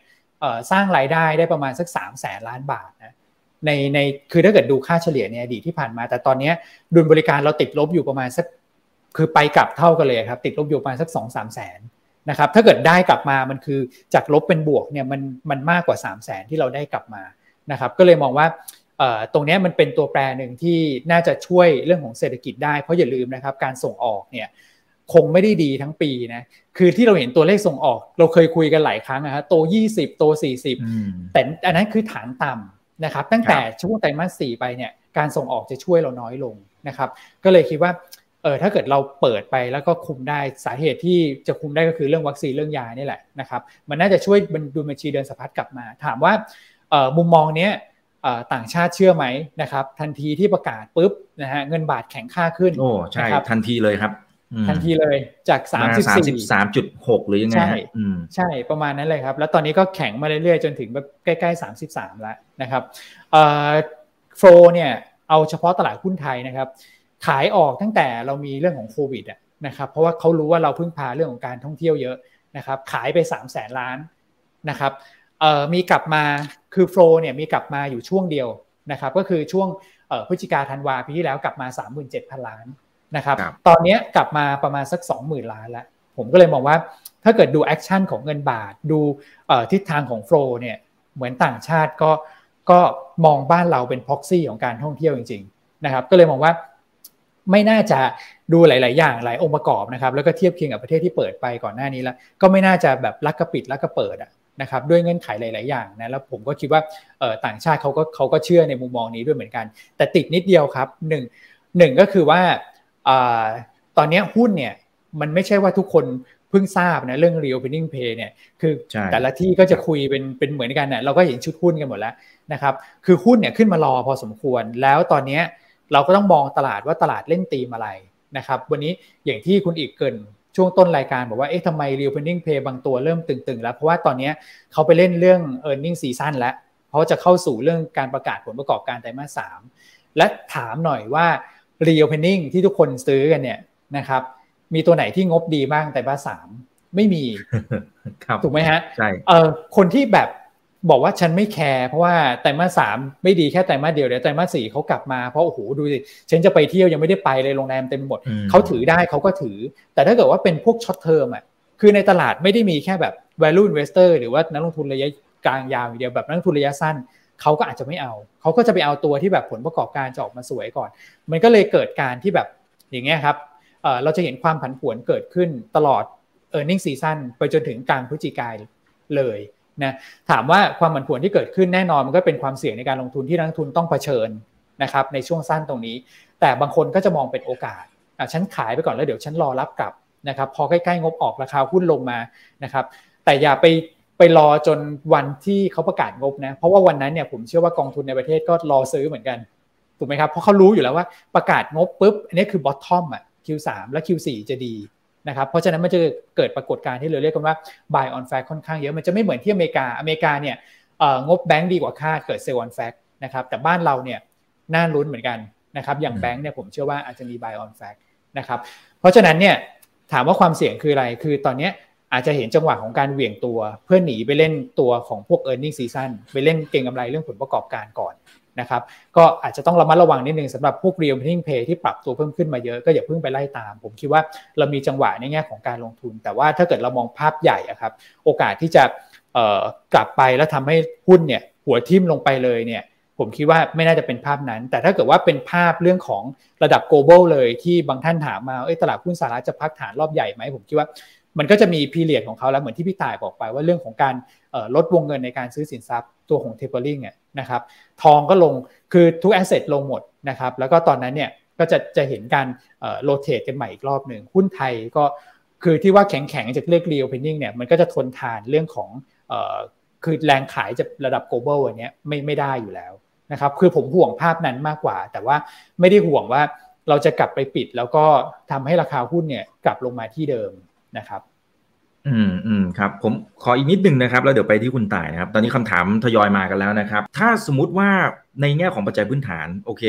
สร้างรายได้ได้ประมาณสัก3 0 0แสนล้านบาทนะ ในในคือถ้าเกิดดูค่าเฉลี่ยในอดีตที่ผ่านมา แต่ตอนนี้ดุลบริการเราติดลบอยู่ประมาณสักคือไปกลับเท่ากันเลยครับ ติดลบอยู่ประมาณสักสองสามแสนนะครับถ้าเกิดได้กลับมามันคือจากลบเป็นบวกเนี่ยมันมันมากกว่า 3 0 0แสนที่เราได้กลับมานะครับก็เลยมองว่าตรงนี้มันเป็นตัวแปรหนึ่งที่น่าจะช่วยเรื่องของเศรษฐกิจได้เพราะอย่าลืมนะครับการส่งออกเนี่ยคงไม่ได้ดีทั้งปีนะคือที่เราเห็นตัวเลขส่งออก เราเคยคุยกันหลายครั้งนะฮะโต 20 โต 40 แต่อันนั้นคือฐานต่ำ นะครับตั้งแต่ช่วงไตรมาสสี่ไปเนี่ยการส่งออกจะช่วยเราน้อยลงนะครับ ก็เลยคิดว่าเออถ้าเกิดเราเปิดไปแล้วก็คุมได้สาเหตุที่จะคุมได้ก็คือเรื่องวัคซีนเรื่องยานี่แหละนะครับ มันน่าจะช่วยดูบัญชีเดินสะพัดกลับมา ถามว่ามุมมองเนี้ยต่างชาติเชื่อไหมนะครับ ทันทีที่ประกาศปุ๊บนะฮะเงินบาทแข็งค่าขึ้นโอ้ใช่ทันทีเลยครับ ทันทีเลยจากสามสิบสี่สามจุดหกหรือยังไงใช่ใช่ประมาณนั้นเลยครับ แล้วตอนนี้ก็แข็งมาเรื่อยๆ จนถึงแบบใกล้ๆสามสิบสามแล้วนะครับโฟลเนี่ยเอาเฉพาะตลาดหุ้นไทยนะครับ ขายออกตั้งแต่เรามีเรื่องของโควิดอะนะครับ เพราะว่าเขารู้ว่าเราพึ่งพาเรื่องของการท่องเที่ยวเยอะนะครับ ขายไป3 0 0แสนล้านนะครับมีกลับมาคือ flow เนี่ยมีกลับมาอยู่ช่วงเดียวนะครับ ก็คือช่วงพฤศจิกาธันวาปีที่แล้วกลับมา 37,000 ล้าน นะครับตอนนี้กลับมาประมาณสัก 20,000 ล้านแล้ว ผมก็เลยมองว่าถ้าเกิดดู action ของเงินบาท ดูทิศทางของ flow เนี่ยเหมือนต่างชาติก็ก็มองบ้านเราเป็น proxy ของการท่องเที่ยวจริงๆนะครับก็เลยมองว่าไม่น่าจะดูหลาย ๆ อย่างหลายองค์ประกอบนะครับแล้วก็เทียบเคียงกับประเทศที่เปิดไปก่อนหน้านี้แล้ว ก็ไม่น่าจะแบบลักกระปิดลักกระเปิดอะนะครับด้วยเงื่อนไขหลาย ๆ อย่างนะแล้วผมก็คิดว่าต่างชาติเขาก็เขาก็เชื่อในมุมมองนี้ด้วยเหมือนกัน แต่ติดนิดเดียวครับหนึ่งหนึ่งก็คือว่า ตอนนี้หุ้นเนี่ยมันไม่ใช่ว่าทุกคนเพิ่งทราบนะเรื่อง reopening pay เนี่ยคือแต่ละที่ก็จะคุยเป็นเป็นเหมือนกันนะเราก็เห็นชุดหุ้นกันหมดแล้วนะครับคือหุ้นเนี่ยขึ้นมารอพอสมควร แล้วตอนนี้เราก็ต้องมองตลาดว่าตลาดเล่นตีมอะไรนะครับวันนี้อย่างที่คุณอีกเกินช่วงต้นรายการบอกว่า เอ๊ะทำไม reopening pay บางตัวเริ่มตึงๆ แล้ว เพราะว่าตอนนี้เขาไปเล่นเรื่อง e a r n i n g season แล้ว เพราะจะเข้าสู่เรื่องการประกาศผลประกอบการไตรมาสสามและถามหน่อยว่า reopening ที่ทุกคนซื้อกันเนี่ยนะครับ มีตัวไหนที่งบดีบ้างไตรมาสสามไม่มีถูกไหมฮะใช่เออคนที่แบบบอกว่าฉันไม่แคร์เพราะว่าไตรมาสสามไม่ดีแค่ไตรมาสเดียวเดี๋ยวไตรมาสสี่เขากลับมาเพราะโอ้โหดูสิฉันจะไปเที่ยวยังไม่ได้ไปเลยโรงแรมเต็มหมดเขาถือได้เขาก็ถือ แต่ถ้าเกิดว่าเป็นพวกช็อตเทอมอะคือในตลาดไม่ได้มีแค่แบบ value investor หรือว่านักลงทุนระยะกลางยาวอย่างเดียวแบบนักลงทุนระยะสั้น เขาก็อาจจะไม่เอา เขาก็จะไปเอาตัวที่แบบผลประกอบการจะออกมาสวยก่อน มันก็เลยเกิดการที่แบบอย่างเงี้ยครับเราจะเห็นความผันผวนเกิดขึ้นตลอด e a r n i n g ็ season ไปจนถึงกลางพฤศจิกายนเลยนะถามว่าความผันผวนที่เกิดขึ้นแน่นอนมันก็เป็นความเสี่ยงในการลงทุนที่นักลงทุนต้องเผชิญนะครับในช่วงสั้นตรงนี้ แต่บางคนก็จะมองเป็นโอกาสอะฉันขายไปก่อนแล้วเดี๋ยวฉันรอรับกลับนะครับพอใกล้ๆงบออกราคาหุ้นลงมานะครับแต่อย่าไป รอจนวันที่เขาประกาศงบนะ เพราะว่าวันนั้นเนี่ยผมเชื่อว่ากองทุนในประเทศก็รอซื้อเหมือนกันถูกไหมครับ เพราะเขารู้อยู่แล้วว่าประกาศงบปุ๊บ อันนี้คือบอททอมอะ Q3 และ Q4 จะดีนะครับ เพราะฉะนั้นมันจะเกิดปรากฏการณ์ที่เราเรียกกันว่า buy on fact ค่อนข้างเยอะ มันจะไม่เหมือนที่อเมริกา อเมริกาเนี่ยงบแบงก์ดีกว่าคาดเกิด sell on fact นะครับ แต่บ้านเราเนี่ยน่าลุ้นเหมือนกันนะครับ อย่างแบงก์เนี่ยผมเชื่อว่าอาจจะมี buy on fact นะครับ เพราะฉะนั้นเนี่ยถามว่าความเสี่ยงคืออะไร คือตอนนี้ อาจจะเห็นจังหวะของการเหวี่ยงตัว เพื่อหนีไปเล่นตัวของพวก e a r n i n g season ไปเล่นเก่งกำไรเรื่องผลประกอบการก่อนนะครับก็อาจจะต้องระมัดระวังนิดนึงสำหรับพวก real paying pay ที่ปรับตัวเพิ่มขึ้นมาเยอะก็อย่าเพิ่งไปไล่ตาม ผมคิดว่าเรามีจังหวะในแง่ของการลงทุน แต่ว่าถ้าเกิดเรามองภาพใหญ่ครับโอกาสที่จะกลับไปแล้วทำให้หุ้นเนี่ยหัวทิ่มลงไปเลยเนี่ยผมคิดว่าไม่น่าจะเป็นภาพนั้น แต่ถ้าเกิดว่าเป็นภาพเรื่องของระดับ global เลยที่บางท่านถามมาเอ้ตลาดหุ้นสหรัฐจะพักฐานรอบใหญ่ไหมผมคิดว่า มันก็จะมี period ของเขาแล้วเหมือนที่พี่ต่ายบอกไปว่าเรื่องของการลดวงเงินในการซื้อสินทรัพย์ตัวของ tapering เนี่ยนะครับทองก็ลงคือทุก asset ลงหมดนะครับแล้วก็ตอนนั้นเนี่ยก็จะจะเห็นการ rotate กันใหม่อีกรอบหนึ่งหุ้นไทยก็คือที่ว่าแข็งแข็งจากเรียก reopening เนี่ยมันก็จะทนทานเรื่องของคือแรงขายจะระดับ global อันนี้ไม่ไม่ได้อยู่แล้วนะครับคือผมห่วงภาพนั้นมากกว่า แต่ว่าไม่ได้ห่วงว่าเราจะกลับไปปิดแล้วก็ทำให้ราคาหุ้นเนี่ยกลับลงมาที่เดิม นะครับ อืมอืมครับ ผมขออีกนิดนึงนะครับ แล้วเดี๋ยวไปที่คุณต่ายนะครับ ตอนนี้คำถามทยอยมากันแล้วนะครับ ถ้าสมมติว่าในแง่ของปัจจัยพื้นฐาน โอเค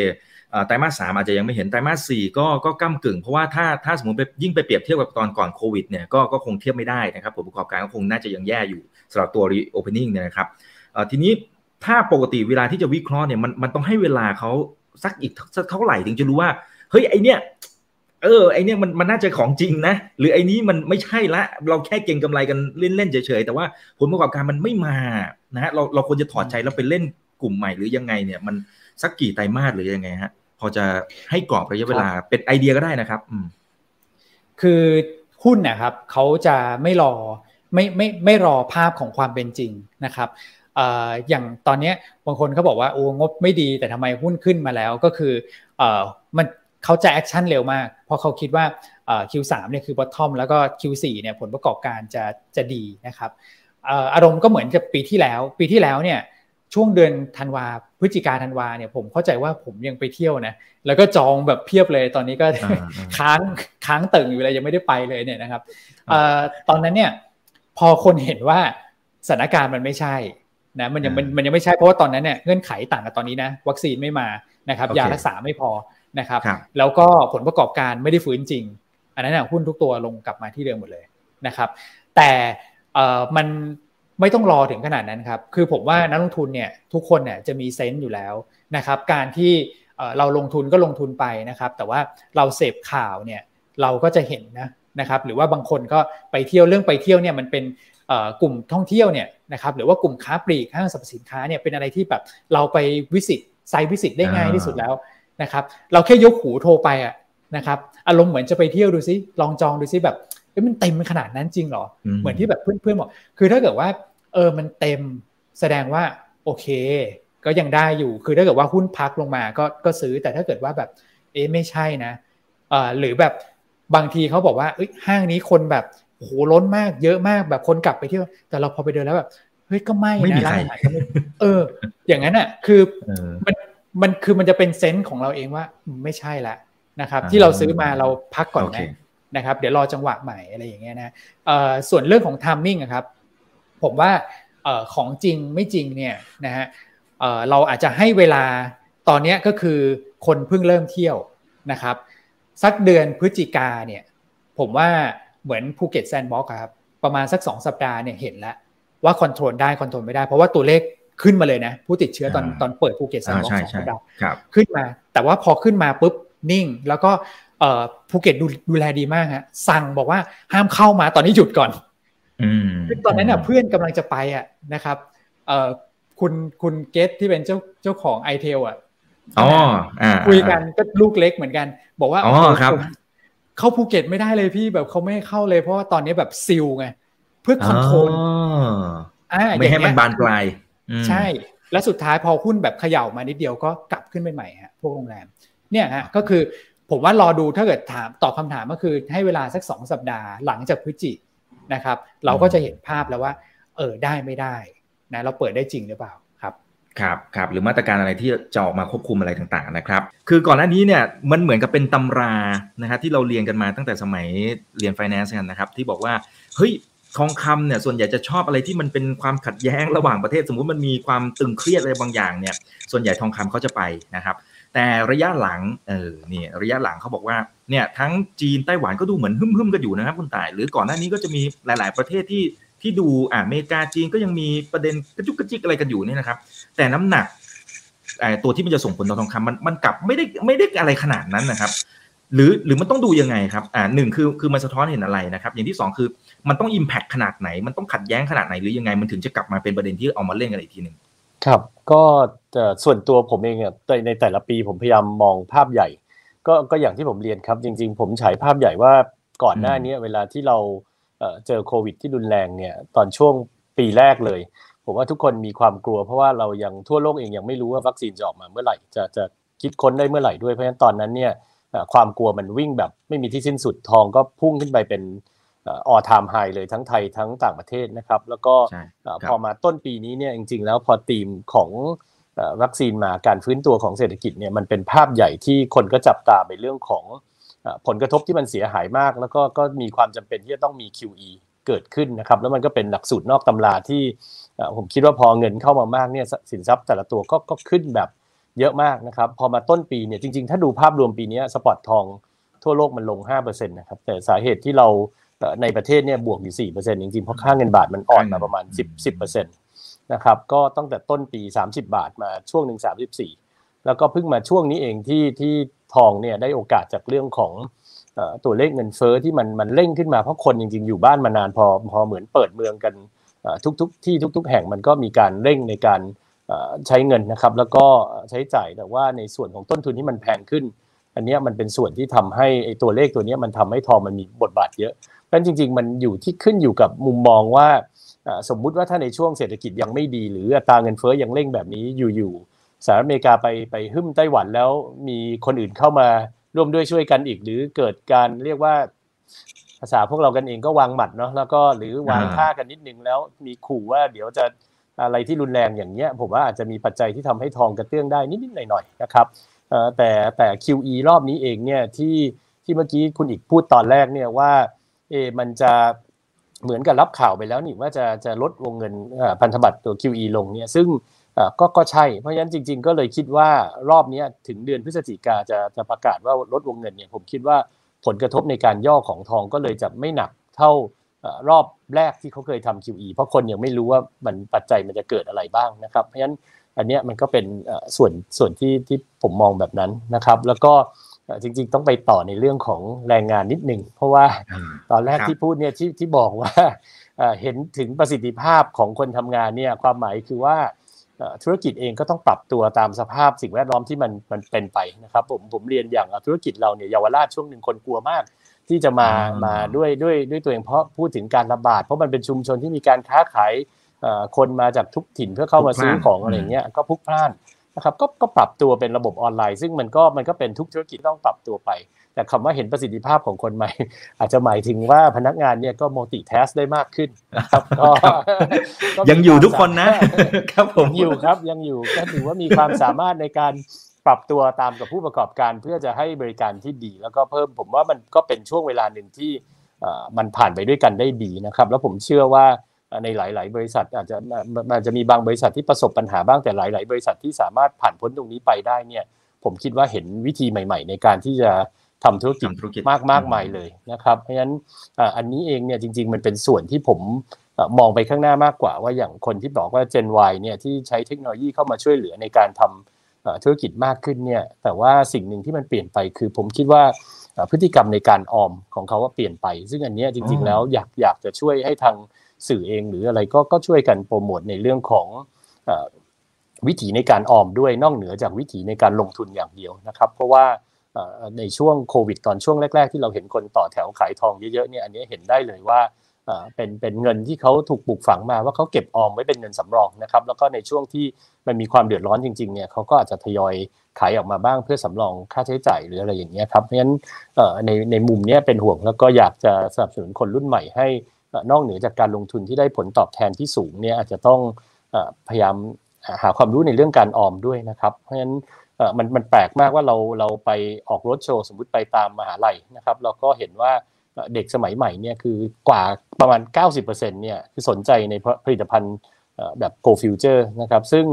ไตรมาสสามอาจจะยังไม่เห็นไตรมาสสี่ก็ก็ก้ากึ่ง เพราะว่าถ้าถ้าสมมติไปยิ่งไปเปรียบเทียบกับตอนก่อนโควิดเนี่ยก็ก็คงเทียบไม่ได้นะครับผลประกอบการก็คงน่าจะยังแย่อยู่สำหรับตัว reopening เนี่ยนะครับทีนี้ถ้าปกติเวลาที่จะวิเคราะห์เนี่ยมันมันต้องให้เวลาเขาสักอีกสักเท่าไหร่ถึงจะรู้ว่าเฮ้ยไอเนี้ย เออไอเนี้ยมันมันน่าจะของจริงนะหรือไอนี้มันไม่ใช่ละ เราแค่เก่งกำไรกันเล่นๆเฉยๆแต่ว่าผลประกอบการมันไม่มานะฮะเราเราควรจะถอดใจแล้วไปเล่นกลุ่มใหม่หรือยังไงเนี่ยมันสักกี่ไตรมาสหรือยังไงฮะพอจะให้กรอบระยะเวลาเป็นไอเดียก็ได้นะครับอืมคือหุ้นนะครับเขาจะไม่รอไม่ไม่ไม่รอภาพของความเป็นจริงนะครับอย่างตอนนี้บางคนเขาบอกว่าโอ้งบไม่ดีแต่ทำไมหุ้นขึ้นมาแล้วก็คือมัน เขาจะ action เร็วมากเพราะเขาคิดว่า Q3 เนี่ยคือ bottom แล้วก็ Q4 เนี่ยผลประกอบการจะจะดีนะครับอารมณ์ก็เหมือนกับปีที่แล้ว ปีที่แล้วเนี่ยช่วงเดือนธันวาพฤศจิกาธันวาเนี่ยผมเข้าใจว่าผมยังไปเที่ยวนะแล้วก็จองแบบเพียบเลยตอนนี้ก็ค้างค้างตึงอยู่เลยยังไม่ได้ไปเลยเนี่ยนะครับตอนนั้นเนี่ยพอคนเห็นว่าสถานการณ์มันไม่ใช่นะมันยังมันยังไม่ใช่เพราะว่าตอนนั้นเนี่ยเงื่อนไขต่างกับตอนนี้นะวัคซีนไม่มานะครับยารักษาไม่พอ นะครับ แล้วก็ผลประกอบการไม่ได้ฟื้นจริง อันนั้นหุ้นทุกตัวลงกลับมาที่เดิมหมดเลยนะครับ แต่มันไม่ต้องรอถึงขนาดนั้นครับ คือผมว่านักลงทุนเนี่ยทุกคนเนี่ยจะมีเซนต์อยู่แล้วนะครับ การที่เราลงทุนก็ลงทุนไปนะครับ แต่ว่าเราเสพข่าวเนี่ยเราก็จะเห็นนะนะครับ หรือว่าบางคนก็ไปเที่ยวเรื่องไปเที่ยวเนี่ยมันเป็นกลุ่มท่องเที่ยวเนี่ยนะครับ หรือว่ากลุ่มค้าปลีกห้างสรรพสินค้าเนี่ยเป็นอะไรที่แบบเราไปวิสิตไซต์วิสิตได้ง่ายที่สุดแล้ว นะครับเราแค่ยกหูโทรไปอะนะครับอารมณ์เหมือนจะไปเที่ยวดูซิลองจองดูซิแบบเอ้มันเต็มขนาดนั้นจริงหรอ เหมือนที่แบบเพื่อนๆบอก คือถ้าเกิดว่า เออมันเต็มแสดงว่าโอเค ก็ยังได้อยู่ คือถ้าเกิดว่าหุ้นพักลงมาก็ก็ซื้อแต่ถ้าเกิดว่าแบบ เอ๊ไม่ใช่นะเอ่อหรือแบบบางทีเขาบอกว่าเอ้ยห้างนี้คนแบบโหล้นมากเยอะมากแบบคนกลับไปเที่ยวแต่เราพอไปเดินแล้วแบบเฮ้ยก็ไม่นะร้านอาหารก็ไม่เออ อย่างนั้นอะ คือมัน มันคือมันจะเป็นเซนส์ของเราเองว่าไม่ใช่ละนะครับ ที่เราซื้อมาเราพักก่อนนะนะครับเดี๋ยวรอจังหวะใหม่อะไรอย่างเงี้ยนะส่วนเรื่องของ timing ครับผมว่าของจริงไม่จริงเนี่ยนะฮะเราอาจจะให้เวลาตอนนี้ก็คือคนเพิ่งเริ่มเที่ยวนะครับ สักเดือนพฤศจิกาเนี่ยผมว่าเหมือนภูเก็ต Sandbox ครับประมาณสักสองสัปดาห์เนี่ยเห็นแล้วว่า control ได้ control ไม่ได้ เพราะว่าตัวเลข ขึ้นมาเลยนะ ผู้ติดเชื้อตอนตอนเปิดภูเก็ต Sandbox สองสัปดาห์ขึ้นมา แต่ว่าพอขึ้นมาปุ๊บนิ่ง แล้วก็ภูเก็ตดูดูแลดีมากฮะสั่งบอกว่าห้ามเข้ามาตอนนี้หยุดก่อนคือตอนนั้นน่ะเพื่อนกำลังจะไปอะนะครับเอ่อคุณคุณเกตที่เป็นเจ้าเจ้าของไอเทลอะอ๋อคุยกันก็ลูกเล็กเหมือนกัน บอกว่าอ๋อครับ เข้าภูเก็ตไม่ได้เลยพี่แบบเขาไม่ให้เข้าเลยเพราะว่าตอนนี้แบบ seal ไงเพื่อ controlไม่ให้มันบานปลาย ใช่ แล้วสุดท้ายพอหุ้นแบบเขย่ามานิดเดียวก็กลับขึ้นไปใหม่ฮะพวกโรงแรมเนี่ยฮะก็คือผมว่ารอดูถ้าเกิดถามตอบคาถามก็คือให้เวลาสักสองสัปดาห์หลังจากพฤศจินะครับ เราก็จะเห็นภาพแล้วว่า เออได้ไม่ได้นะเราเปิดได้จริงหรือเปล่าครับครับครับหรือมาตรการอะไรที่จะออกมาควบคุมอะไรต่างๆนะครับ คือก่อนหน้านี้เนี่ยมันเหมือนกับเป็นตำรานะฮะที่เราเรียนกันมาตั้งแต่สมัยเรียนไฟแนนซ์กันนะครับ ที่บอกว่าเฮ้ย ทองคำเนี่ยส่วนใหญ่จะชอบอะไรที่มันเป็นความขัดแย้งระหว่างประเทศ สมมุติมันมีความตึงเครียดอะไรบางอย่างเนี่ยส่วนใหญ่ทองคำเขาจะไปนะครับ แต่ระยะหลังเออเนี่ยระยะหลังเขาบอกว่าเนี่ยทั้งจีนไต้หวันก็ดูเหมือนหึ่มๆกันอยู่นะครับคุณต่าย หรือก่อนหน้านี้ก็จะมีหลาย ๆประเทศที่ที่ดูอ่าอเมริกาจีนก็ยังมีประเด็นกระจุกกระจิกอะไรกันอยู่เนี่ยนะครับ แต่น้ำหนักตัวที่มันจะส่งผลต่อทองคำมันมันกลับไม่ได้ไม่ได้อะไรขนาดนั้นนะครับ หรือหรือมันต้องดูยังไงครับอ่าหนึ่งคือคือมันสะท้อนเห็นอะไรนะครับ อย่างที่สองคือมันต้องอิมแพคขนาดไหน มันต้องขัดแย้งขนาดไหนหรือยังไง มันถึงจะกลับมาเป็นประเด็นที่เอามาเล่นกันอีกทีหนึ่งครับ ก็ส่วนตัวผมเองเนี่ยในแต่ละปีผมพยายามมองภาพใหญ่ ก็ก็อย่างที่ผมเรียนครับ จริง ๆ ผมฉายภาพใหญ่ว่าก่อนหน้านี้เวลาที่เราเจอโควิดที่รุนแรงเนี่ยตอนช่วงปีแรกเลย ผมว่าทุกคนมีความกลัว เพราะว่าเรายังทั่วโลกเองยังไม่รู้ว่าวัคซีนจะออกมาเมื่อไหร่จะจะคิดค้นได้เมื่อไหร่ด้วยเพราะฉะนั้นตอนนั้นเนี่ย ความกลัวมันวิ่งแบบไม่มีที่สิ้นสุดทองก็พุ่งขึ้นไปเป็นออทามไฮเลยทั้งไทยทั้งต่างประเทศนะครับ แล้วก็พอมาต้นปีนี้เนี่ยจริงๆ แล้วพอธีมของวัคซีนมาการฟื้นตัวของเศรษฐกิจเนี่ยมันเป็นภาพใหญ่ที่คนก็จับตาไปเรื่องของผลกระทบที่มันเสียหายมาก แล้วก็ก็มีความจำเป็นที่จะต้องมี QE เกิดขึ้นนะครับ แล้วมันก็เป็นหลักสูตรนอกตำราที่ผมคิดว่าพอเงินเข้ามามากเนี่ยสินทรัพย์แต่ละตัวก็ก็ขึ้นแบบ เยอะมากนะครับ พอมาต้นปีเนี่ยจริงๆ ถ้าดูภาพรวมปีนี้สปอตทองทั่วโลกมันลง 5%นะครับ แต่สาเหตุที่เราในประเทศเนี่ยบวกอยู่4%จริงๆ เพราะค่าเงินบาทมันอ่อนมาประมาณ 10 10%นะครับ ก็ตั้งแต่ต้นปี 30 บาทมาช่วงหนึ่ง34 แล้วก็เพิ่งมาช่วงนี้เองที่ที่ทองเนี่ยได้โอกาสจากเรื่องของตัวเลขเงินเฟอ้อที่มันมันเร่งขึ้นมาเพราะคนจริงๆ อยู่บ้านมานานพอพอเหมือนเปิดเมืองกันทุกๆ ที่ทุก ๆ แห่งมันก็มีการเร่งในการ ใช้เงินนะครับ แล้วก็ใช้จ่ายแต่ว่าในส่วนของต้นทุนที่มันแพงขึ้น อันนี้มันเป็นส่วนที่ทำให้ไอ้ตัวเลขตัวนี้มันทำให้ทองมันมีบทบาทเยอะนั้นจริง ๆ มันอยู่ที่ขึ้นอยู่กับมุมมองว่าสมมุติว่าถ้าในช่วงเศรษฐกิจยังไม่ดี หรืออัตราเงินเฟ้อยังเร่งแบบนี้อยู่ๆสหรัฐอเมริกาไปไปหึ่มไต้หวันแล้วมีคนอื่นเข้ามาร่วมด้วยช่วยกันอีก หรือเกิดการเรียกว่าภาษาพวกเรากันเองก็วางหมัดเนาะแล้วก็หรือวางท่ากันนิดนึงแล้วมีขู่ว่าเดี๋ยวจะ อะไรที่รุนแรงอย่างเงี้ยผมว่าอาจจะมีปัจจัยที่ทำให้ทองกระเตื้องได้นิดๆหน่อยๆนะครับแต่แต่ QE รอบนี้เองเนี่ยที่ที่เมื่อกี้คุณอีกพูดตอนแรกเนี่ยว่าเอมันจะเหมือนกับรับข่าวไปแล้วนี่ว่าจะจะลดวงเงินพันธบัตรตัว QE ลงเนี่ยซึ่งก็ก็ใช่ เพราะฉะนั้นจริง ๆ ก็เลยคิดว่ารอบนี้ถึงเดือนพฤศจิกาจะจะประกาศว่าลดวงเงินเนี่ยผมคิดว่าผลกระทบในการย่อของทองก็เลยจะไม่หนักเท่า รอบแรกที่เขาเคยทำ QE เพราะคนยังไม่รู้ว่ามันปัจจัยมันจะเกิดอะไรบ้างนะครับเพราะฉะนั้นอันนี้มันก็เป็นส่วนส่วนที่ที่ผมมองแบบนั้นนะครับ แล้วก็จริงๆ ต้องไปต่อในเรื่องของแรงงานนิดหนึ่งเพราะว่าตอนแรกที่พูดเนี่ยที่ที่บอกว่าเห็นถึงประสิทธิภาพของคนทำงานเนี่ยความหมายคือว่าธุรกิจเองก็ต้องปรับตัวตามสภาพสิ่งแวดล้อมที่มันมันเป็นไปนะครับผมผมเรียนอย่างธุรกิจเราเนี่ยเยาวราชช่วงหนึ่งคนกลัวมาก ที่จะมามาด้วยด้วยด้วยตัวเองเพราะพูดถึงการระบาด เพราะมันเป็นชุมชนที่มีการค้าขายคนมาจากทุกถิ่นเพื่อเข้ามาซื้อของอะไรเงี้ยก็พุกพล่านนะครับก็ก็ปรับตัวเป็นระบบออนไลน์ ซึ่งมันก็มันก็เป็นทุกธุรกิจต้องปรับตัวไป แต่คำว่าเห็นประสิทธิภาพของคนใหม่ อาจจะหมายถึงว่าพนักงานเนี่ยก็มัลติแทสได้มากขึ้นนะครับก็ยังอยู่ทุกคนนะครับผมอยู่ครับยังอยู่ก็ถือว่ามีความสามารถในการ ปรับตัวตามกับผู้ประกอบการเพื่อจะให้บริการที่ดี แล้วก็เพิ่มผมว่ามันก็เป็นช่วงเวลาหนึ่งที่มันผ่านไปด้วยกันได้ดีนะครับ แล้วผมเชื่อว่าในหลาย ๆ บริษัทอาจจะมันจะมีบางบริษัทที่ประสบปัญหาบ้างแต่หลาย ๆ บริษัทที่สามารถผ่านพ้นตรงนี้ไปได้เนี่ยผมคิดว่าเห็นวิธีใหม่ ๆ ในการที่จะทำธุรกิจมากมากมายเลยนะครับ เพราะฉะนั้นอันนี้เองเนี่ยจริง ๆ มันเป็นส่วนที่ผมมองไปข้างหน้ามากกว่า ว่าอย่างคนที่บอกว่า Gen Y เนี่ยที่ใช้เทคโนโลยีเข้ามาช่วยเหลือในการทำ ธุรกิจมากขึ้นเนี่ยแต่ว่าสิ่งหนึ่งที่มันเปลี่ยนไปคือผมคิดว่าพฤติกรรมในการออมของเขาว่าเปลี่ยนไป ซึ่งอันนี้จริงๆแล้วอยากอยากจะช่วยให้ทางสื่อเองหรืออะไรก็ก็ช่วยกันโปรโมทในเรื่องของวิถีในการออมด้วยนอกเหนือจากวิถีในการลงทุนอย่างเดียวนะครับ เพราะว่าในช่วงโควิดตอนช่วงแรก ๆ ที่เราเห็นคนต่อแถวขายทองเยอะๆเนี่ยอันนี้เห็นได้เลยว่า เป็นเป็นเงินที่เขาถูกปลูกฝังมาว่าเขาเก็บออมไว้เป็นเงินสำรองนะครับแล้วก็ในช่วงที่มันมีความเดือดร้อนจริงๆเนี่ยเขาก็อาจจะทยอยขายออกมาบ้างเพื่อสำรองค่าใช้จ่ายหรืออะไรอย่างเงี้ยครับเพราะฉะนั้นในในมุมนี้เป็นห่วงแล้วก็อยากจะสนับสนุนคนรุ่นใหม่ให้นอกเหนือจากการลงทุนที่ได้ผลตอบแทนที่สูงเนี่ยอาจจะต้องพยายามหาความรู้ในเรื่องการออมด้วยนะครับ เพราะฉะนั้นมันมันแปลกมากว่าเราเราไปออกรถโชว์สมมติไปตามมหาลัยนะครับเราก็เห็นว่า เด็กสมัยใหม่เนี่ยคือกว่าประมาณ 90%เนี่ยคือสนใจในผลิตภัณฑ์แบบ Go Future นะครับ ซึ่ง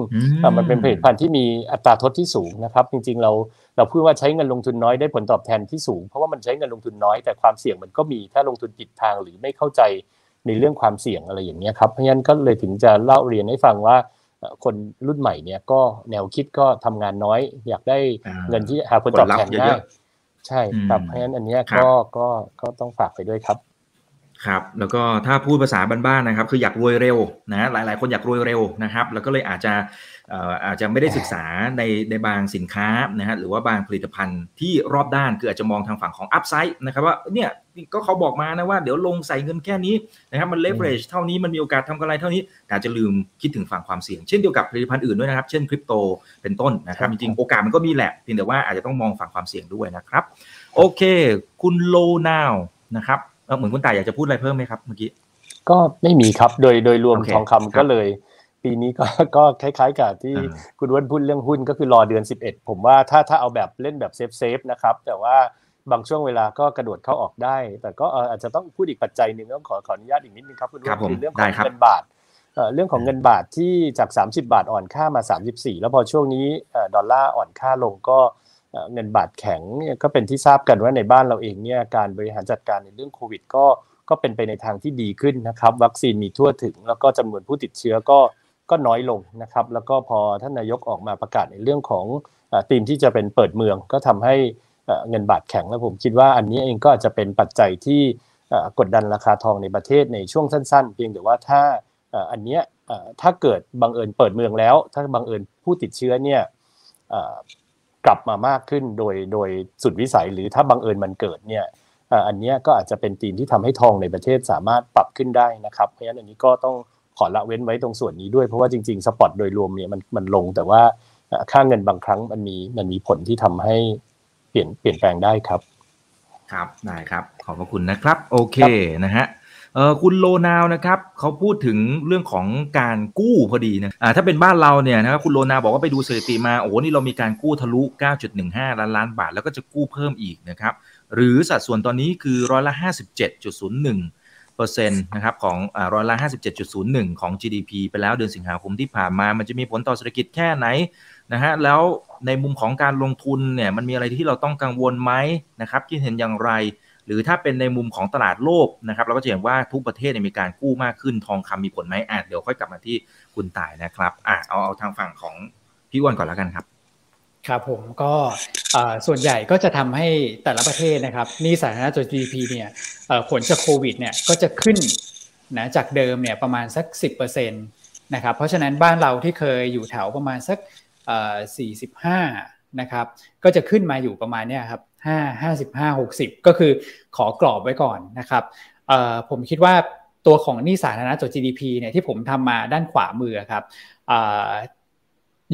มันเป็นผลิตภัณฑ์ที่มีอัตราทดที่สูงนะครับ จริงๆ เราเราพูดว่าใช้เงินลงทุนน้อยได้ผลตอบแทนที่สูง เพราะว่ามันใช้เงินลงทุนน้อยแต่ความเสี่ยงมันก็มีถ้าลงทุนผิดทางหรือไม่เข้าใจในเรื่องความเสี่ยงอะไรอย่างเงี้ยครับเพราะฉะนั้นก็เลยถึงจะเล่าเรียนให้ฟังว่าคนรุ่นใหม่เนี่ยก็แนวคิดก็ทำงานน้อย อยากได้เงินที่หาผลตอบแทนง่าย ใช่ครับเพราะฉะนั้นอันนี้ก็ก็ก็ต้องฝากไปด้วยครับครับแล้วก็ถ้าพูดภาษาบ้านๆนะครับ คืออยากรวยเร็วนะหลายๆ คนอยากรวยเร็วนะครับ แล้วก็เลยอาจจะ อาจจะไม่ได้ศึกษาในในบางสินค้านะฮะหรือว่าบางผลิตภัณฑ์ที่รอบด้านคืออาจจะมองทางฝั่งของ upside นะครับว่าเนี่ยก็เขาบอกมานะว่าเดี๋ยวลงใส่เงินแค่นี้นะครับมันเลเวอเรจเท่านี้มันมีโอกาสทำกำไรเท่านี้แต่จะลืมคิดถึงฝั่งความเสี่ยง เช่นเดียวกับผลิตภัณฑ์อื่นด้วยนะครับ เช่นคริปโตเป็นต้นนะครับจริงๆโอกาสมันก็มีแหละเพียงแต่ว่าอาจจะต้องมองฝั่งความเสี่ยงด้วยนะครับโอเค คุณโลนาวนะครับเหมือนคุณต่ายอยากจะพูดอะไรเพิ่มไหมครับเมื่อกี้ก็ไม่มีครับโดยโดยรวมทองคำก็เลย ปีนี้ก็ก็คล้ายๆกับที่คุณวันพูดเรื่องหุ้นก็คือรอเดือน 11 ผมว่าถ้าถ้าเอาแบบเล่นแบบ safe safe นะครับ แต่ว่าบางช่วงเวลาก็กระโดดเข้าออกได้ แต่ก็อาจจะต้องพูดอีกปัจจัยหนึ่งต้องขอขออนุญาตอีกนิดนึงครับคุณวันคือเรื่องของเงินบาทเรื่องของเงินบาทที่จาก 30 บาทอ่อนค่ามา 34 แล้วพอช่วงนี้ดอลลาร์อ่อนค่าลงก็เงินบาทแข็งเนี่ยก็เป็นที่ทราบกันว่าในบ้านเราเองเนี่ยการบริหารจัดการในเรื่องโควิด ก็ก็เป็นไปในทางที่ดีขึ้นนะครับ วัคซีนมีทั่วถึง แล้วก็จำนวนผู้ติดเชื้อก็ ก็น้อยลงนะครับ แล้วก็พอท่านนายกออกมาประกาศในเรื่องของธีมที่จะเป็นเปิดเมือง ก็ทำให้เงินบาทแข็งแล้วผมคิดว่าอันนี้เองก็จะเป็นปัจจัยที่กดดันราคาทองในประเทศในช่วงสั้นๆ เพียงแต่ว่าถ้าอันนี้ถ้าเกิดบังเอิญเปิดเมืองแล้ว ถ้าบังเอิญผู้ติดเชื้อเนี่ยกลับมามากขึ้นโดยโดยสุดวิสัยหรือถ้าบังเอิญมันเกิดเนี่ยอันนี้ก็อาจจะเป็นธีมที่ทำให้ทองในประเทศสามารถปรับขึ้นได้นะครับ เพราะฉะนั้นอันนี้ก็ต้อง ขอละเว้นไว้ตรงส่วนนี้ด้วย เพราะว่าจริงๆสปอตโดยรวมเนี่ยมันมันลงแต่ว่าค่าเงินบางครั้งมันมีมันมีผลที่ทำให้เปลี่ยนเปลี่ยนแปลงได้ครับ ครับได้ครับขอบพระคุณนะครับ โอเคนะฮะเออคุณโลนาวนะครับเขาพูดถึงเรื่องของการกู้พอดีนะอ่าถ้าเป็นบ้านเราเนี่ยนะครับคุณโลนาวบอกว่าไปดูสถิติมาโอ้โหนี่เรามีการกู้ทะลุ 9.15 ล้านล้านบาท แล้วก็จะกู้เพิ่มอีกนะครับหรือสัดส่วนตอนนี้คือร้อยละ 57.01 เปอร์เซ็นต์นะครับของร้อยละ 57.01 ของ GDP ไปแล้วเดือนสิงหาคมที่ผ่านมา มันจะมีผลต่อเศรษฐกิจแค่ไหนนะฮะแล้วในมุมของการลงทุนเนี่ยมันมีอะไรที่เราต้องกังวลไหมนะครับคิดเห็นอย่างไร หรือถ้าเป็นในมุมของตลาดโลกนะครับเราก็จะเห็นว่าทุกประเทศมีการกู้มากขึ้นทองคำมีผลไหมอะเดี๋ยวค่อยกลับมาที่คุณต่ายนะครับอะเอาเอาทางฝั่งของพี่อ้วนก่อนแล้วกันครับ ครับผมก็ส่วนใหญ่ก็จะทำให้แต่ละประเทศนะครับนี่สาธารณตัว GDP เนี่ยผลจากโควิดเนี่ยก็จะขึ้นนะจากเดิมเนี่ยประมาณสัก 10%นะครับเพราะฉะนั้นบ้านเราที่เคยอยู่แถวประมาณสัก45นะครับก็จะขึ้นมาอยู่ประมาณเนี่ยครับ5 55 60 ก็คือขอกรอบไว้ก่อนนะครับผมคิดว่าตัวของนี้สาธารณะตัว GDP เนี่ยที่ผมทำมาด้านขวามือครับ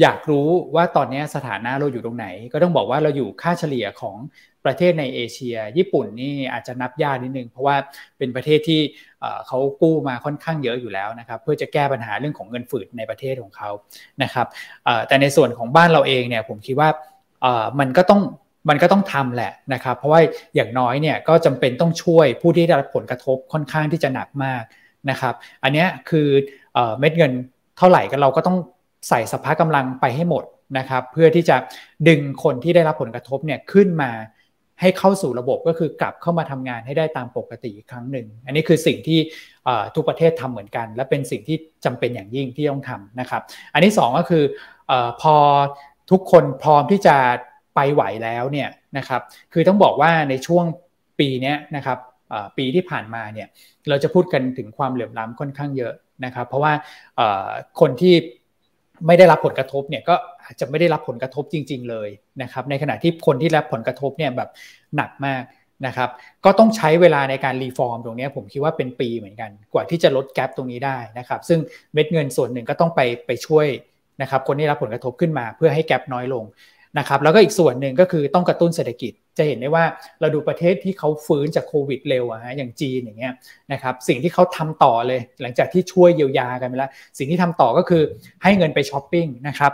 อยากรู้ว่าตอนนี้สถานะเราอยู่ตรงไหน ก็ต้องบอกว่าเราอยู่ค่าเฉลี่ยของประเทศในเอเชีย ญี่ปุ่นนี่อาจจะนับยากนิดนึง เพราะว่าเป็นประเทศที่เขากู้มาค่อนข้างเยอะอยู่แล้วนะครับเพื่อจะแก้ปัญหาเรื่องของเงินฝืดในประเทศของเขานะครับแต่ในส่วนของบ้านเราเองเนี่ยผมคิดว่ามันก็ต้องมันก็ต้องทำแหละนะครับ เพราะว่าอย่างน้อยเนี่ยก็จำเป็นต้องช่วยผู้ที่ได้รับผลกระทบค่อนข้างที่จะหนักมากนะครับ อันนี้คือเม็ดเงินเท่าไหร่ก็เราก็ต้อง ใส่สภาพกำลังไปให้หมดนะครับ เพื่อที่จะดึงคนที่ได้รับผลกระทบเนี่ยขึ้นมาให้เข้าสู่ระบบก็คือกลับเข้ามาทำงานให้ได้ตามปกติอีกครั้งหนึ่ง อันนี้คือสิ่งที่ทุกประเทศทำเหมือนกัน และเป็นสิ่งที่จำเป็นอย่างยิ่งที่ต้องทำนะครับ อันที่2ก็คืออพอทุกคนพร้อมที่จะไปไหวแล้วเนี่ยนะครับ คือต้องบอกว่าในช่วงปีนี้นะครับปีที่ผ่านมาเนี่ยเราจะพูดกันถึงความเหลื่อมล้ำค่อนข้างเยอะนะครับ เพราะว่าคนที่ ไม่ได้รับผลกระทบเนี่ยก็อาจจะไม่ได้รับผลกระทบจริง ๆ เลยนะครับ ในขณะที่คนที่รับผลกระทบเนี่ยแบบหนักมากนะครับ ก็ต้องใช้เวลาในการรีฟอร์มตรงนี้ผมคิดว่าเป็นปีเหมือนกัน กว่าที่จะลดแกลบตรงนี้ได้นะครับ ซึ่งเม็ดเงินส่วนหนึ่งก็ต้องไปไปช่วยนะครับ คนที่รับผลกระทบขึ้นมาเพื่อให้แกลบน้อยลงนะครับ แล้วก็อีกส่วนหนึ่งก็คือต้องกระตุ้นเศรษฐกิจ จะเห็นได้ว่าเราดูประเทศที่เขาฟื้นจากโควิดเร็วอะฮะอย่างจีนอย่างเงี้ยนะครับสิ่งที่เขาทำต่อเลยหลังจากที่ช่วยเยียวยากันไปแล้วสิ่งที่ทำต่อก็คือให้เงินไปช้อปปิ้งนะครับ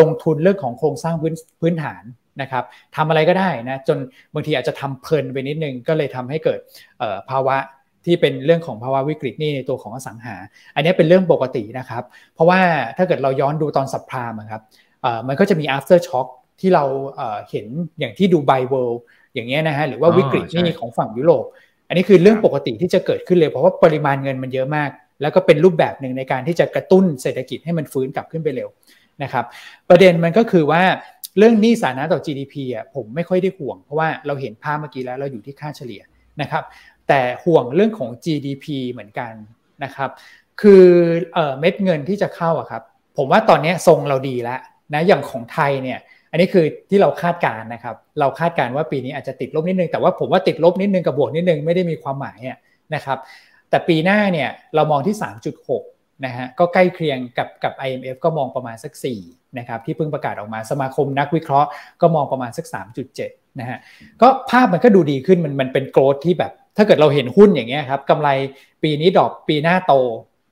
ลงทุนเรื่องของโครงสร้างพื้นพื้นฐานนะครับทำอะไรก็ได้นะจนบางทีอาจจะทำเพลินไปนิดนึงก็เลยทำให้เกิดภาวะที่เป็นเรื่องของภาวะวิกฤตหนี้ในตัวของอสังหา อันนี้เป็นเรื่องปกตินะครับ เพราะว่าถ้าเกิดเราย้อนดูตอน subprime ครับมันก็จะมี aftershock ที่เราเห็นอย่างที่ดูไบเวิลด์อย่างเงี้ยนะฮะหรือว่าวิกฤตหนี้ของฝั่งยุโรป อันนี้คือเรื่องปกติที่จะเกิดขึ้นเลยเพราะว่าปริมาณเงินมันเยอะมาก แล้วก็เป็นรูปแบบหนึ่งในการที่จะกระตุ้นเศรษฐกิจให้มันฟื้นกลับขึ้นไปเร็วนะครับประเด็นมันก็คือว่าเรื่องหนี้สาธารณะต่อ GDP อะผมไม่ค่อยได้ห่วง เพราะว่าเราเห็นภาพเมื่อกี้แล้วเราอยู่ที่ค่าเฉลี่ยนะครับแต่ห่วงเรื่องของ GDP เหมือนกันนะครับคือเม็ดเงินที่จะเข้าอะครับผมว่าตอนนี้ทรงเราดีแล้วนะอย่างของไทยเนี่ย อันนี้คือที่เราคาดการนะครับ เราคาดการว่าปีนี้อาจจะติดลบนิดนึง แต่ว่าผมว่าติดลบนิดนึงกับบวกนิดนึงไม่ได้มีความหมายนะครับ แต่ปีหน้าเนี่ยเรามองที่ 3.6นะฮะ ก็ใกล้เคียงกับกับ IMF ก็มองประมาณสัก4นะครับที่เพิ่งประกาศออกมาสมาคมนักวิเคราะห์ก็มองประมาณสัก 3.7นะฮะ ก็ภาพมันก็ดูดีขึ้นมันมันเป็นโกรธที่แบบ ถ้าเกิดเราเห็นหุ้นอย่างเงี้ยครับกำไรปีนี้ดอกปีหน้าโต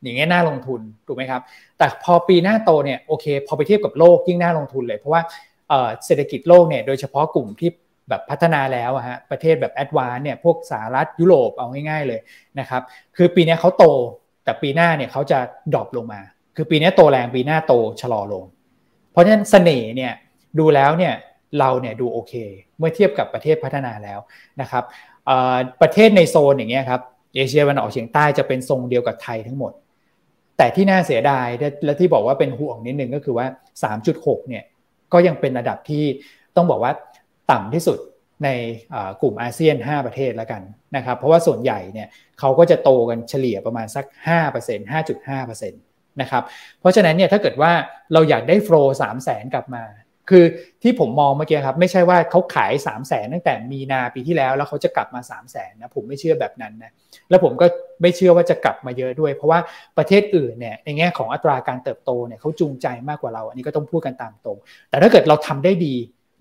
อย่างเงี้ยน่าลงทุนถูกไหมครับ แต่พอปีหน้าโตเนี่ยโอเค พอไปเทียบกับโลกยิ่งน่าลงทุนเลยเพราะว่า เศรษฐกิจโลกเนี่ยโดยเฉพาะกลุ่มที่แบบพัฒนาแล้วฮะประเทศแบบ advance เนี่ยพวกสหรัฐยุโรปเอาง่ายๆเลยนะครับคือปีนี้เขาโตแต่ปีหน้าเนี่ยเขาจะ drop ลงมา คือปีนี้โตแรงปีหน้าโตชะลอลง เพราะฉะนั้นเสน่ห์เนี่ยดูแล้วเนี่ยเราเนี่ยดูโอเค เมื่อเทียบกับประเทศพัฒนาแล้วนะครับประเทศในโซนอย่างเงี้ยครับเอเชียวันออกเฉียงใต้จะเป็นทรงเดียวกับไทยทั้งหมด แต่ที่น่าเสียดายและที่บอกว่าเป็นห่วงนิดนึงก็คือว่า 3.6เนี่ย ก็ยังเป็นระดับที่ต้องบอกว่าต่ำที่สุดในกลุ่มอาเซียน 5 ประเทศแล้วกันนะครับเพราะว่าส่วนใหญ่เนี่ยเขาก็จะโตกันเฉลี่ยประมาณสัก 5% 5.5%นะครับเพราะฉะนั้นเนี่ยถ้าเกิดว่าเราอยากได้โฟล์สามแสนกลับมา คือที่ผมมองเมื่อกี้ครับไม่ใช่ว่าเขาขาย3 0 0แสนตั้งแต่มีนาปีที่แล้ว แล้วเขาจะกลับมา3 0 0แสนนะผมไม่เชื่อแบบนั้นนะแล้วผมก็ไม่เชื่อว่าจะกลับมาเยอะด้วย เพราะว่าประเทศอื่นเนี่ยในแง่ของอัตราการเติบโตเนี่ยเขาจูงใจมากกว่าเรา อันนี้ก็ต้องพูดกันตามตรง แต่ถ้าเกิดเราทำได้ดี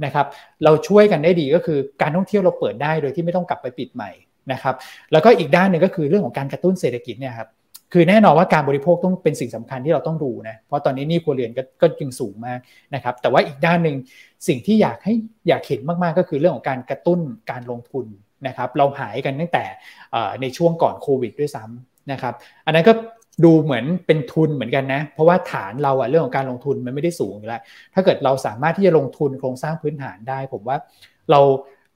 นะครับเราช่วยกันได้ดีก็คือการท่องเที่ยวเราเปิดได้โดยที่ไม่ต้องกลับไปปิดใหม่นะครับแล้วก็อีกด้านหนึ่งก็คือเรื่องของการกระตุ้นเศรษฐกิจเนี่ยครับ คือแน่นอนว่าการบริโภคต้องเป็นสิ่งสำคัญที่เราต้องดูนะ เพราะตอนนี้นี่ครัวเรือนก็ก็ยังสูงมากนะครับ แต่ว่าอีกด้านหนึ่งสิ่งที่อยากให้อยากเห็นมากๆก็คือเรื่องของการกระตุ้นการลงทุนนะครับ เราหายกันตั้งแต่ในช่วงก่อนโควิดด้วยซ้ำนะครับ อันนั้นก็ดูเหมือนเป็นทุนเหมือนกันนะ เพราะว่าฐานเราอะเรื่องของการลงทุนมันไม่ได้สูงอยู่แล้ว ถ้าเกิดเราสามารถที่จะลงทุนโครงสร้างพื้นฐานได้ ผมว่าเรา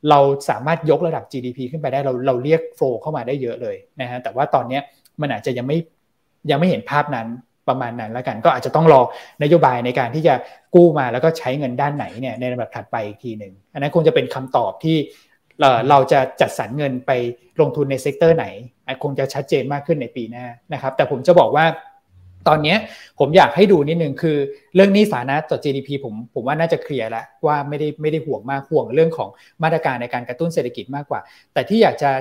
เราสามารถยกระดับ GDP ขึ้นไปได้เราเราเรียกโฟเข้ามาได้เยอะเลยนะฮะ แต่ว่าตอนนี้ มันอาจจะยังไม่ยังไม่เห็นภาพนั้นประมาณนั้นแล้วกัน ก็อาจจะต้องรอนโยบายในการที่จะกู้มาแล้วก็ใช้เงินด้านไหนเนี่ยในระดับถัดไปอีกทีหนึ่งอันนั้นคงจะเป็นคำตอบที่เราจะจัดสรรเงินไปลงทุนใน sector ไหนคงจะชัดเจนมากขึ้นในปีหน้านะครับ แต่ผมจะบอกว่า ตอนนี้ผมอยากให้ดูนิดนึงคือเรื่องนี้สานะต่อ GDP ผมผมว่าน่าจะ clear แล้วว่าไม่ได้ไม่ได้ห่วงมากห่วงเรื่องของมาตรการในการกระตุ้นเศรษฐกิจมากกว่า แต่ที่อยากจะ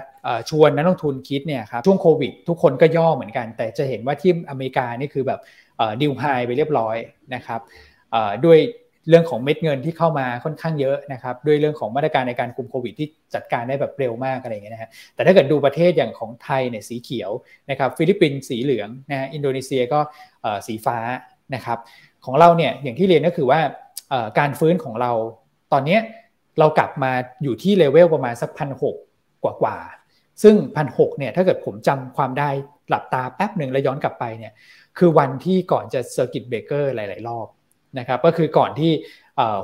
ชวนนักลงทุนคิดเนี่ยครับช่วงโควิด ทุกคนก็ย่อเหมือนกัน แต่จะเห็นว่าที่อเมริกานี่คือแบบดิวไฮไปเรียบร้อยนะครับด้วย เรื่องของเม็ดเงินที่เข้ามาค่อนข้างเยอะนะครับด้วยเรื่องของมาตรการในการคุมโควิดที่จัดการได้แบบเร็วมากอะไรเงี้ยนะฮะแต่ถ้าเกิดดูประเทศอย่างของไทยเนี่ยสีเขียวนะครับฟิลิปปินส์สีเหลืองนะฮะอินโดนีเซียก็สีฟ้านะครับของเราเนี่ยอย่างที่เรียนก็คือว่าการฟื้นของเราตอนนี้เรากลับมาอยู่ที่เลเวลประมาณสักพันหกกว่ากว่าซึ่งพันหกเนี่ยถ้าเกิดผมจำความได้หลับตาแป๊บหนึ่งแล้วย้อนกลับไปเนี่ยคือวันที่ก่อนจะ circuit breaker หลาย ๆ รอบ นะครับก็คือก่อนที่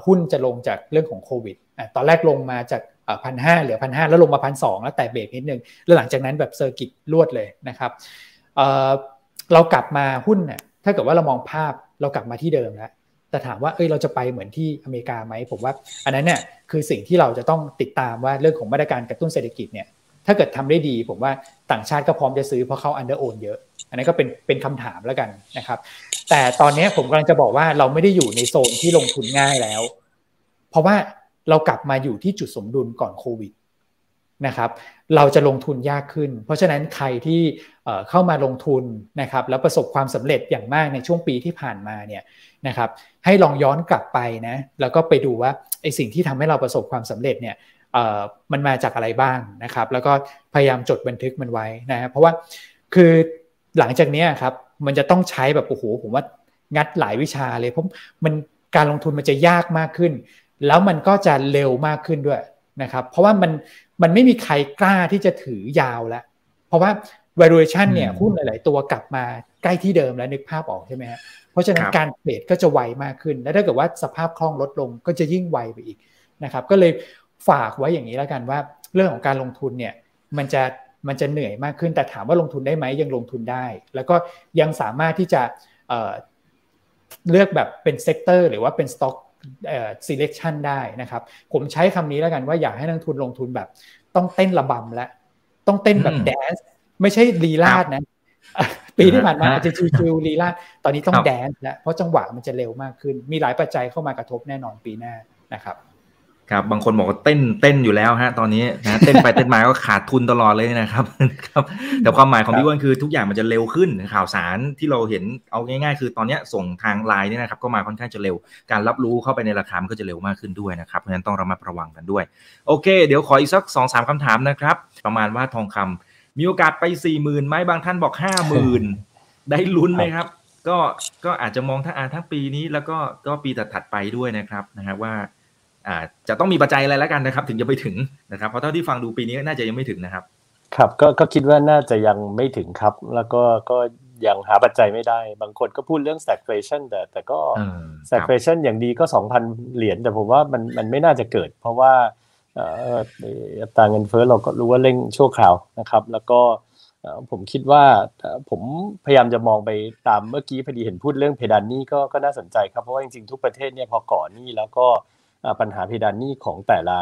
หุ้นจะลงจากเรื่องของโควิดตอนแรกลงมาจากพันห้าเหลือพันห้าแล้วลงมาพันสองแล้วแตะเบรกนิดนึง แล้วหลังจากนั้นแบบ circuit รวดเลยนะครับเรากลับมาหุ้นเนี่ยถ้าเกิดว่าเรามองภาพเรากลับมาที่เดิมแล้วแต่ถามว่าเอ้ยเราจะไปเหมือนที่อเมริกาไหมผมว่า อันนั้นเนี่ยคือสิ่งที่เราจะต้องติดตามว่าเรื่องของมาตรการกระตุ้นเศรษฐกิจเนี่ยถ้าเกิดทำได้ดี ผมว่าต่างชาติก็พร้อมจะซื้อเพราะเขาอันเดอร์โอนเยอะ อันนี้ก็เป็นเป็นคำถามแล้วกันนะครับ แต่ตอนนี้ผมกำลังจะบอกว่าเราไม่ได้อยู่ในโซนที่ลงทุนง่ายแล้ว เพราะว่าเรากลับมาอยู่ที่จุดสมดุลก่อนโควิดนะครับ เราจะลงทุนยากขึ้น เพราะฉะนั้นใครที่เข้ามาลงทุนนะครับ แล้วประสบความสำเร็จอย่างมากในช่วงปีที่ผ่านมาเนี่ยนะครับ ให้ลองย้อนกลับไปนะแล้วก็ไปดูว่าไอสิ่งที่ทำให้เราประสบความสำเร็จเนี่ยมันมาจากอะไรบ้างนะครับ แล้วก็พยายามจดบันทึกมันไว้นะเพราะว่าคือ หลังจากนี้ครับ มันจะต้องใช้แบบโอ้โหผมว่างัดหลายวิชาเลยเพราะมันการลงทุนมันจะยากมากขึ้น แล้วมันก็จะเร็วมากขึ้นด้วยนะครับ เพราะว่ามันมันไม่มีใครกล้าที่จะถือยาวแล้ว เพราะว่า valuation เนี่ยหุ้นหลาย ๆ ตัวกลับมาใกล้ที่เดิมแล้วนึกภาพออกใช่ไหมฮะเพราะฉะนั้นการ trade ก็จะไวมากขึ้น และถ้าเกิดว่าสภาพคล่องลดลงก็จะยิ่งไวไปอีกนะครับ ก็เลยฝากไว้อย่างนี้แล้วกันว่า เรื่องของการลงทุนเนี่ยมันจะ มันจะเหนื่อยมากขึ้น แต่ถามว่าลงทุนได้ไหมยังลงทุนได้ แล้วก็ยังสามารถที่จะเลือกแบบเป็น sector หรือว่าเป็นสต็อกเอ่อ selection ได้นะครับ ผมใช้คำนี้แล้วกันว่าอยากให้นักลงทุนลงทุนแบบ ต้องเต้นระบำและต้องเต้นแบบ danceไม่ใช่ลีลาดนะ ปีที่ผ่านมาอาจจะชิวๆลีลาดตอนนี้ต้องแดนซ์แล้วเพราะจังหวะมันจะเร็วมากขึ้น มีหลายปัจจัยเข้ามากระทบแน่นอนปีหน้านะครับ ครับบางคนบอกว่าเต้นเต้นอยู่แล้วฮะตอนนี้นะเต้นไปเต้นมาก็ขาดทุนตลอดเลยนะครับครับ แต่ความหมายของพี่อ้วนคือทุกอย่างมันจะเร็วขึ้นข่าวสารที่เราเห็นเอาง่าย ๆ คือตอนนี้ส่งทางไลน์นี่นะครับก็มาค่อนข้างจะเร็ว การรับรู้เข้าไปในราคามันก็จะเร็วมากขึ้นด้วยนะครับเพราะฉะนั้นต้องระมัดระวังกันด้วย โอเค เดี๋ยวขออีกสักสองสามคำถามนะครับ ประมาณว่าทองคำมีโอกาสไปสี่หมื่นไหมบางท่านบอกห้าหมื่นได้ลุ้นไหมครับ ก็ก็อาจจะมองทั้งอาทั้งปีนี้แล้วก็ก็ปีถัดๆไปด้วยนะครับนะฮะว่า จะต้องมีปัจจัยอะไรแล้วกันนะครับ ถึงจะไปถึงนะครับเพราะเท่าที่ฟังดูปีนี้น่าจะยังไม่ถึงนะครับ ครับก็ก็คิดว่าน่าจะยังไม่ถึงครับ แล้วก็ก็ยังหาปัจจัยไม่ได้ บางคนก็พูดเรื่อง stagflation แต่แต่ก็ stagflation อย่างดีก็ 2,000 เหรียญแต่ผมว่ามันมันไม่น่าจะเกิด เพราะว่าอัตราเงินเฟ้อเราก็รู้ว่าเร่งชั่วคราวนะครับ แล้วก็ผมคิดว่าผมพยายามจะมองไปตามเมื่อกี้พอดีเห็นพูดเรื่องเพดานนี้ก็ก็น่าสนใจครับ เพราะว่าจริงๆทุกประเทศเนี่ยพอก่อนนี้แล้วก็ ปัญหาเพดานหนี้ของแต่ละ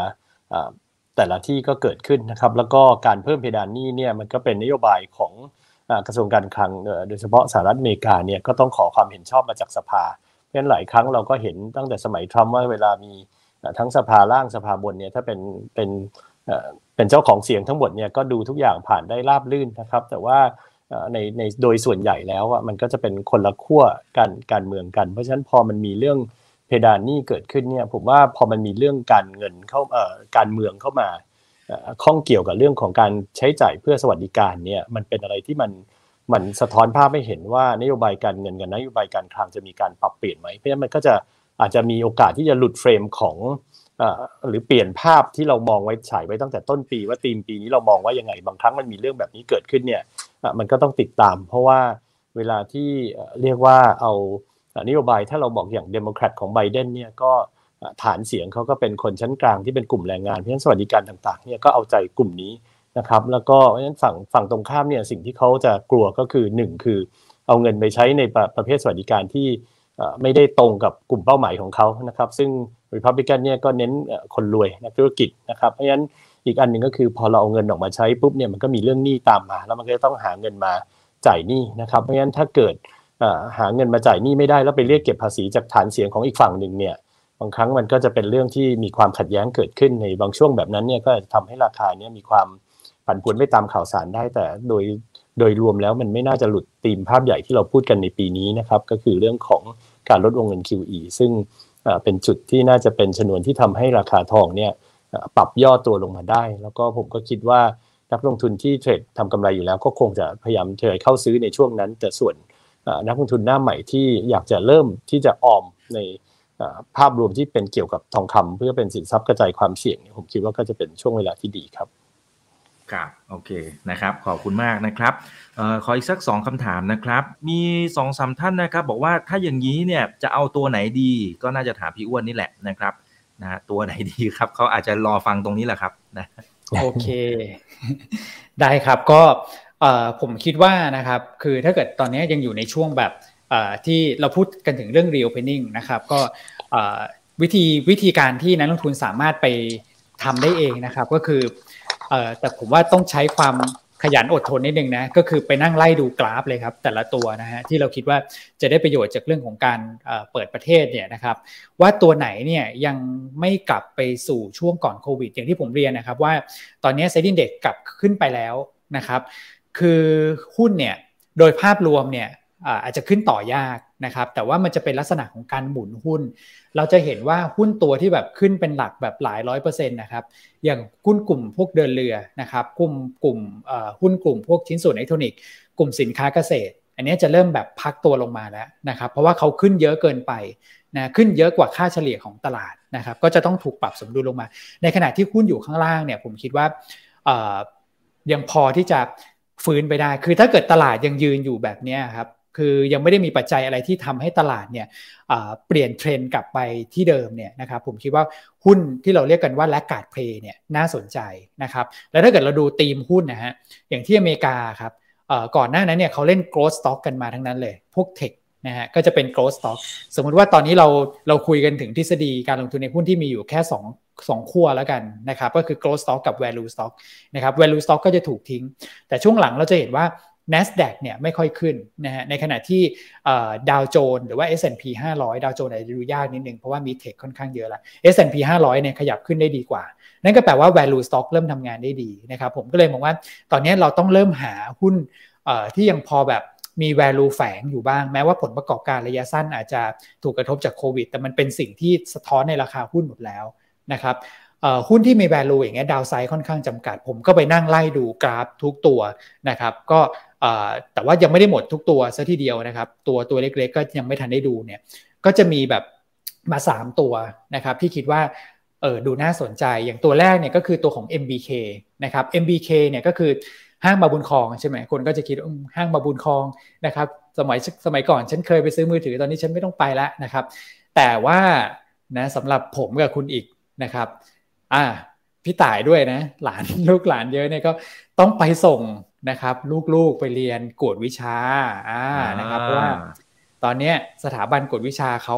แต่ละที่ก็เกิดขึ้นนะครับแล้วก็การเพิ่มเพดานหนี้เนี่ยมันก็เป็นนโยบายของกระทรวงการคลังโดยเฉพาะสหรัฐอเมริกาเนี่ยก็ต้องขอความเห็นชอบมาจากสภา เพราะฉะนั้นหลายครั้งเราก็เห็นตั้งแต่สมัยทรัมป์ว่าเวลามีทั้งสภาล่างสภาบนเนี่ยถ้าเป็นเป็นเป็นเจ้าของเสียงทั้งหมดเนี่ยก็ดูทุกอย่างผ่านได้ราบลื่นนะครับ แต่ว่าในในโดยส่วนใหญ่แล้วอะมันก็จะเป็นคนละขั้วการการเมืองกัน เพราะฉะนั้นพอมันมีเรื่อง ดานนี้เกิดขึ้นเนี่ยผมว่าพอมันมีเรื่องการเงินเข้าเอ่อการเมืองเข้ามาข้องเกี่ยวกับเรื่องของการใช้จ่ายเพื่อสวัสดิการเนี่ยมันเป็นอะไรที่มันมันสะท้อนภาพให้เห็นว่านโยบายการเงินกับนโยบายการคลังจะมีการปรับเปลี่ยนไหมเพราะฉะนั้นมันก็จะอาจจะมีโอกาสที่จะหลุด frame ของหรือเปลี่ยนภาพที่เรามองไว้ฉายไว้ตั้งแต่ต้นปี ว่าตีมปีนี้เรามองว่ายังไงบางครั้งมันมีเรื่องแบบนี้เกิดขึ้นเนี่ยมันก็ต้องติดตาม เพราะว่าเวลาที่เรียกว่าเอา นโยบายถ้าเราบอกอย่างเดโมแครตของไบเดนเนี่ยก็ฐานเสียงเขาก็เป็นคนชั้นกลางที่เป็นกลุ่มแรงงานเพราะฉะนั้นสวัสดิการต่างๆเนี่ยก็เอาใจกลุ่มนี้นะครับแล้วก็เพราะฉะนั้นฝั่งฝั่งตรงข้ามเนี่ยสิ่งที่เขาจะกลัวก็คือ 1 คือเอาเงินไปใช้ในประประเภทสวัสดิการที่ไม่ได้ตรงกับกลุ่มเป้าหมายของเขานะครับซึ่งริพับลิกันเนี่ยก็เน้นคนรวยนักธุรกิจนะครับเพราะฉะนั้นอีกอันหนึ่งก็คือพอเราเอาเงินออกมาใช้ปุ๊บเนี่ยมันก็มีเรื่องหนี้ตามมา แล้วมันก็ต้องหาเงินมาจ่ายหนี้นะครับเพราะฉะนั้นถ้าเกิด หาเงินมาจ่ายหนี้ไม่ได้แล้วไปเรียกเก็บภาษีจากฐานเสียงของอีกฝั่งหนึ่งเนี่ยบางครั้งมันก็จะเป็นเรื่องที่มีความขัดแย้งเกิดขึ้นในบางช่วงแบบนั้นเนี่ยก็จะทำให้ราคาเนี่ยมีความผันผวนไม่ตามข่าวสารได้แต่โดยโดยรวมแล้วมันไม่น่าจะหลุดธีมภาพใหญ่ที่เราพูดกันในปีนี้นะครับก็คือเรื่องของการลดวงเงิน QE ซึ่งเป็นจุดที่น่าจะเป็นชนวนที่ทำให้ราคาทองเนี่ยปรับย่อตัวลงมาได้ แล้วก็ผมก็คิดว่านักลงทุนที่เทรดทำกำไรอยู่แล้วก็คงจะพยายามเทรดเข้าซื้อในช่วงนั้น แต่ส่วน นักลงทุนหน้าใหม่ที่อยากจะเริ่มที่จะออมในภาพรวมที่เป็นเกี่ยวกับทองคำเพื่อเป็นสินทรัพย์กระจายความเสี่ยงผมคิดว่าก็จะเป็นช่วงเวลาที่ดีครับครับโอเคนะครับขอบคุณมากนะครับออขออีกสักสองคำถามนะครับ มีสองสาท่านนะครับ บอกว่าถ้าอย่างนี้เนี่ยจะเอาตัวไหนดีก็น่าจะถามพี่อ้วนนี่แหละนะครับนะตัวไหนดีครับเขาอาจจะรอฟังตรงนี้แหละครับนะโอเค ได้ครับก็ ผมคิดว่านะครับคือถ้าเกิดตอนนี้ยังอยู่ในช่วงแบบที่เราพูดกันถึงเรื่อง reopening นะครับก็วิธีวิธีการที่นักลงทุนสามารถไปทำได้เองนะครับก็คือแต่ผมว่าต้องใช้ความขยันอดทนนิดนึงนะก็คือไปนั่งไล่ดูกราฟเลยครับแต่ละตัวนะฮะที่เราคิดว่าจะได้ประโยชน์จากเรื่องของการเปิดประเทศเนี่ยนะครับว่าตัวไหนเนี่ยยังไม่กลับไปสู่ช่วงก่อนโควิด อย่างที่ผมเรียนนะครับว่าตอนนี้เซ็นดิ้งเด็กกลับขึ้นไปแล้วนะครับ คือหุ้นเนี่ยโดยภาพรวมเนี่ยอาจจะขึ้นต่อยากนะครับ แต่ว่ามันจะเป็นลักษณะของการหมุนหุ้น เราจะเห็นว่าหุ้นตัวที่แบบขึ้นเป็นหลักแบบหลายร้อยเปอร์เซ็นต์นะครับอย่างหุ้นกลุ่มพวกเดินเรือนะครับกลุ่มกลุ่มหุ้นกลุ่มพวกชิ้นส่วนอิเล็กทรอนิกส์กลุ่มสินค้าเกษตร อันนี้จะเริ่มแบบพักตัวลงมาแล้วนะครับ เพราะว่าเขาขึ้นเยอะเกินไปนะขึ้นเยอะกว่าค่าเฉลี่ยของตลาดนะครับ ก็จะต้องถูกปรับสมดุลลงมา ในขณะที่หุ้นอยู่ข้างล่างเนี่ยผมคิดว่ายังพอที่จะ ฟื้นไปได้ คือถ้าเกิดตลาดยังยืนอยู่แบบนี้ครับ คือยังไม่ได้มีปัจจัยอะไรที่ทำให้ตลาดเนี่ยเปลี่ยนเทรนด์กลับไปที่เดิมเนี่ยนะครับ ผมคิดว่าหุ้นที่เราเรียกกันว่าแลกกาดเพลย์เนี่ยน่าสนใจนะครับ แล้วถ้าเกิดเราดูธีมหุ้นนะฮะ อย่างที่อเมริกาครับก่อนหน้านั้นเนี่ยเขาเล่น growth stock กันมาทั้งนั้นเลย พวกเทคนะฮะก็จะเป็น growth stock สมมติว่าตอนนี้เราเราคุยกันถึงทฤษฎีการลงทุนในหุ้นที่มีอยู่แค่ 2 2ขั้วแล้วกันนะครับก็คือ growth stock กับ value stock นะครับ value stock ก็จะถูกทิ้ง แต่ช่วงหลังเราจะเห็นว่า NASDAQ เนี่ยไม่ค่อยขึ้นนะฮะในขณะที่ดาวโจนหรือว่า S&P 500 ดาวโจนอาจจะดูยากนิดนึง เพราะว่ามีเทคค่อนข้างเยอะละ S&P 500เนี่ยขยับขึ้นได้ดีกว่า นั่นก็แปลว่า value stock เริ่มทำงานได้ดีนะครับผมก็เลยมองว่าตอนนี้เราต้องเริ่มหาหุ้นที่ยังพอแบบมี value แฝงอยู่บ้าง แม้ว่าผลประกอบการระยะสั้นอาจจะถูกกระทบจากโควิด แต่มันเป็นสิ่งที่สะท้อนในราคาหุ้นหมดแล้ว นะครับหุ้นที่มี value อย่างเงี้ยดาวไซด์ค่อนข้างจำกัด ผมก็ไปนั่งไล่ดูกราฟทุกตัวนะครับก็แต่ว่ายังไม่ได้หมดทุกตัวซะทีเดียวนะครับ ตัวตัวเล็กๆ ก็ยังไม่ทันได้ดูเนี่ยก็จะมีแบบมา 3 ตัวนะครับที่คิดว่าเออดูน่าสนใจอย่างตัวแรกเนี่ยก็คือตัวของ MBK นะครับ MBK เนี่ยก็คือห้างบาบุญคลองใช่ไหมคนก็จะคิดห้างบาบุญคลองนะครับสมัยสมัยก่อนฉันเคยไปซื้อมือถือตอนนี้ฉันไม่ต้องไปแล้วนะครับ แต่ว่านะสำหรับผมกับคุณอีก นะครับอ่าพี่ต่ายด้วยนะ หลานลูกหลานเยอะเนี่ยก็ต้องไปส่งนะครับ ลูกๆไปเรียนกวดวิชาอ่านะครับเพราะว่าตอนนี้สถาบันกวดวิชาเขา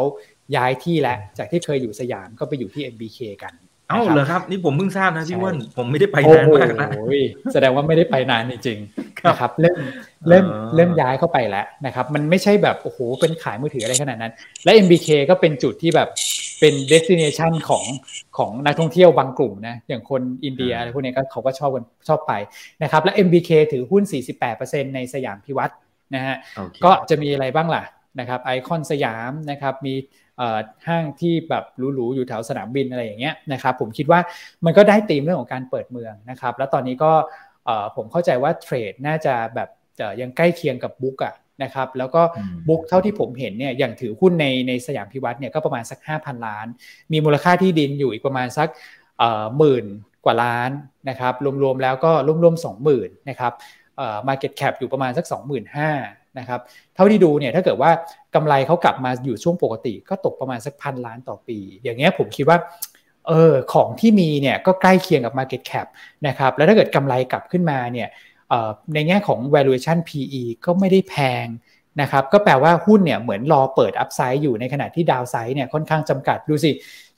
ย้ายที่แล้วจากที่เคยอยู่สยามก็ไปอยู่ที่ MBK กัน เอ้าเหรอครับ นี่ผมเพิ่งทราบนะพี่ว่นผมไม่ได้ไปนานมากนะแสดงว่าไม่ได้ไปนานจริงๆนะครับเริ่มเริ่มเริ่มย้ายเข้าไปแล้วนะครับ มันไม่ใช่แบบโอ้โหเป็นขายมือถืออะไรขนาดนั้น และ MBK ก็เป็นจุดที่แบบเป็น destination ของของนักท่องเที่ยวบางกลุ่มนะอย่างคนอินเดียอะไรพวกนี้ก็เขาก็ชอบกันชอบไปนะครับ และ MBK ถือหุ้น 48%ในสยามพิวัตรนะฮะก็จะมีอะไรบ้างล่ะนะครับไอคอนสยามนะครับมี ห้างที่แบบหรูๆอยู่แถวสนามบินอะไรอย่างเงี้ยนะครับผมคิดว่ามันก็ได้ตีมเรื่องของการเปิดเมืองนะครับแล้วตอนนี้ก็ผมเข้าใจว่า trade น่าจะแบบยังใกล้เคียงกับ book อะนะครับแล้วก็ book เท่าที่ผมเห็นเนี่ยอย่างถือหุ้นในในสยามพิวัตรเนี่ยก็ประมาณสัก 5,000 ล้าน มีมูลค่าที่ดินอยู่อีกประมาณสักหมื่นกว่าล้านนะครับรวมๆแล้วก็ร่วมๆสองหมื่นนะครับ market cap อยู่ประมาณสัก 25,000 นะครับเท่าที่ดูเนี่ยถ้าเกิดว่ากำไรเขากลับมาอยู่ช่วงปกติ ก็ตกประมาณสักพันล้านต่อปี อย่างเงี้ยผมคิดว่าเออของที่มีเนี่ยก็ใกล้เคียงกับ Market Cap นะครับแล้วถ้าเกิดกำไรกลับขึ้นมาเนี่ยในแง่ของ valuation PE ก็ไม่ได้แพงนะครับก็แปลว่าหุ้นเนี่ยเหมือนรอเปิดอัพไซด์อยู่ในขณะที่ดาวไซด์เนี่ยค่อนข้างจำกัดดูสิ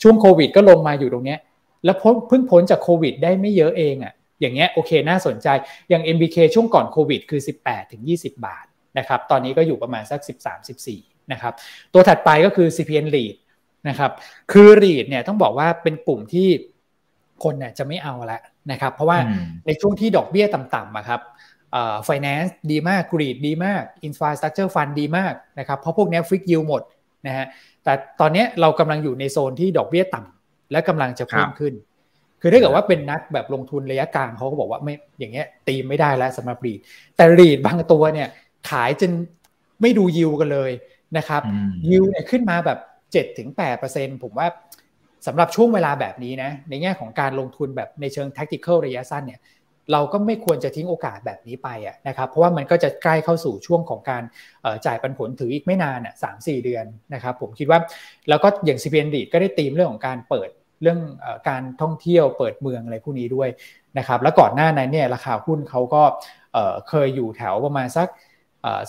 ช่วงโควิดก็ลงมาอยู่ตรงเนี้ยแล้วเพิ่งพ้นจากโควิดได้ไม่เยอะเองอะ่ะอย่างเงี้ยโอเคน่าสนใจอย่าง MBK ช่วงก่อนโควิดคือ 18ถึง20 บาท นะครับตอนนี้ก็อยู่ประมาณสัก 13-14นะครับตัวถัดไปก็คือ CPN REIT นะครับคือ REIT เนี่ยต้องบอกว่าเป็นกลุ่มที่คนเนี่ยจะไม่เอาละนะครับเพราะว่าในช่วงที่ดอกเบี้ยต่ำๆอะครับไฟแนนซ์ดีมาก REIT ดีมาก infrastructure fund ดีมากนะครับเพราะพวกนี้ฟิกยิวหมดนะฮะแต่ตอนนี้เรากำลังอยู่ในโซนที่ดอกเบี้ยต่ำและกำลังจะเพิ่มขึ้น คือถ้าเกิดว่าเป็นนักแบบลงทุนระยะกลางเขาก็บอกว่าไม่อย่างเงี้ยตีไม่ได้แล้วสำหรับ REITแต่รีดบางตัวเนี่ย ขายจนไม่ดูยิวกันเลยนะครับยิวเนี่ยขึ้นมาแบบ7-8%ผมว่าสำหรับช่วงเวลาแบบนี้นะในแง่ของการลงทุนแบบในเชิง tactical ระยะสั้นเนี่ยเราก็ไม่ควรจะทิ้งโอกาสแบบนี้ไปอะนะครับเพราะว่ามันก็จะใกล้เข้าสู่ช่วงของการจ่ายปันผลถืออีกไม่นานอะสามสี่เดือนนะครับผมคิดว่าแล้วก็อย่าง CPN ดีก็ได้ตีมเรื่องของการเปิดเรื่องการท่องเที่ยวเปิดเมืองอะไรพวกนี้ด้วยนะครับแล้วก่อนหน้านั้นเนี่ยราคาหุ้นเขาก็เคยอยู่แถวประมาณสัก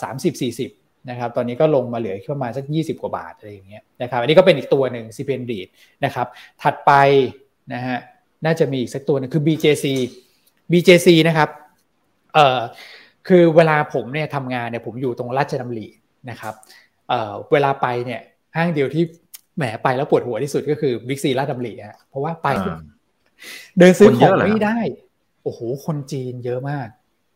สามสิบสี่สิบนะครับตอนนี้ก็ลงมาเหลือประมาณสัก 20 กว่าบาทอะไรอย่างเงี้ยนะครับอันนี้ก็เป็นอีกตัวหนึ่ง CPN ดีนะครับถัดไปนะฮะน่าจะมีอีกสักตัวนึงคือ BJC BJC นะครับเอ่อคือเวลาผมเนี่ยทำงานเนี่ยผมอยู่ตรงราชดำรินะครับเอ่อเวลาไปเนี่ยห้างเดียวที่แหมไปแล้วปวดหัวที่สุดก็คือบิ๊กซีราชดำริฮะเพราะว่าไปเดินซื้อของไม่ได้ โอ้โหคนจีนเยอะมาก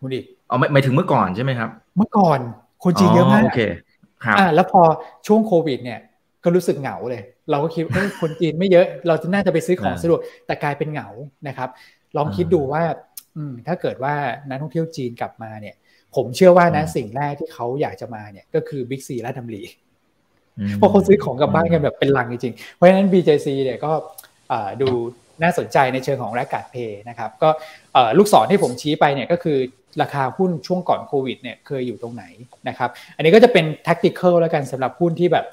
คุณอีกเอาไม่ไม่ถึงเมื่อก่อนใช่ไหมครับ เมื่อก่อนคนจีนเยอะมากโอเคครับอ่าแล้วพอช่วงโควิด เนี่ย ก็รู้สึกเหงาเลย เราก็คิดว่าคนจีนไม่เยอะ เราจะน่าจะไปซื้อของสะดวกแต่กลายเป็นเหงานะครับ ลองคิดดูว่าอืมถ้าเกิดว่านักท่องเที่ยวจีนกลับมาเนี่ย ผมเชื่อว่านะสิ่งแรกที่เขาอยากจะมาเนี่ย ก็คือบิ๊กซีและดัมลีเพราะเขาซื้อของกลับบ้านกันแบบเป็นลังจริงๆเพราะฉะนั้น BJC เนี่ยก็ดู น่าสนใจในเชิงของแรกการเพย์นะครับ ก็ลูกศรที่ผมชี้ไปเนี่ยก็คือราคาหุ้นช่วงก่อนโควิดเนี่ยเคยอยู่ตรงไหนนะครับ อันนี้ก็จะเป็น tactical แล้วกันสำหรับหุ้นที่แบบ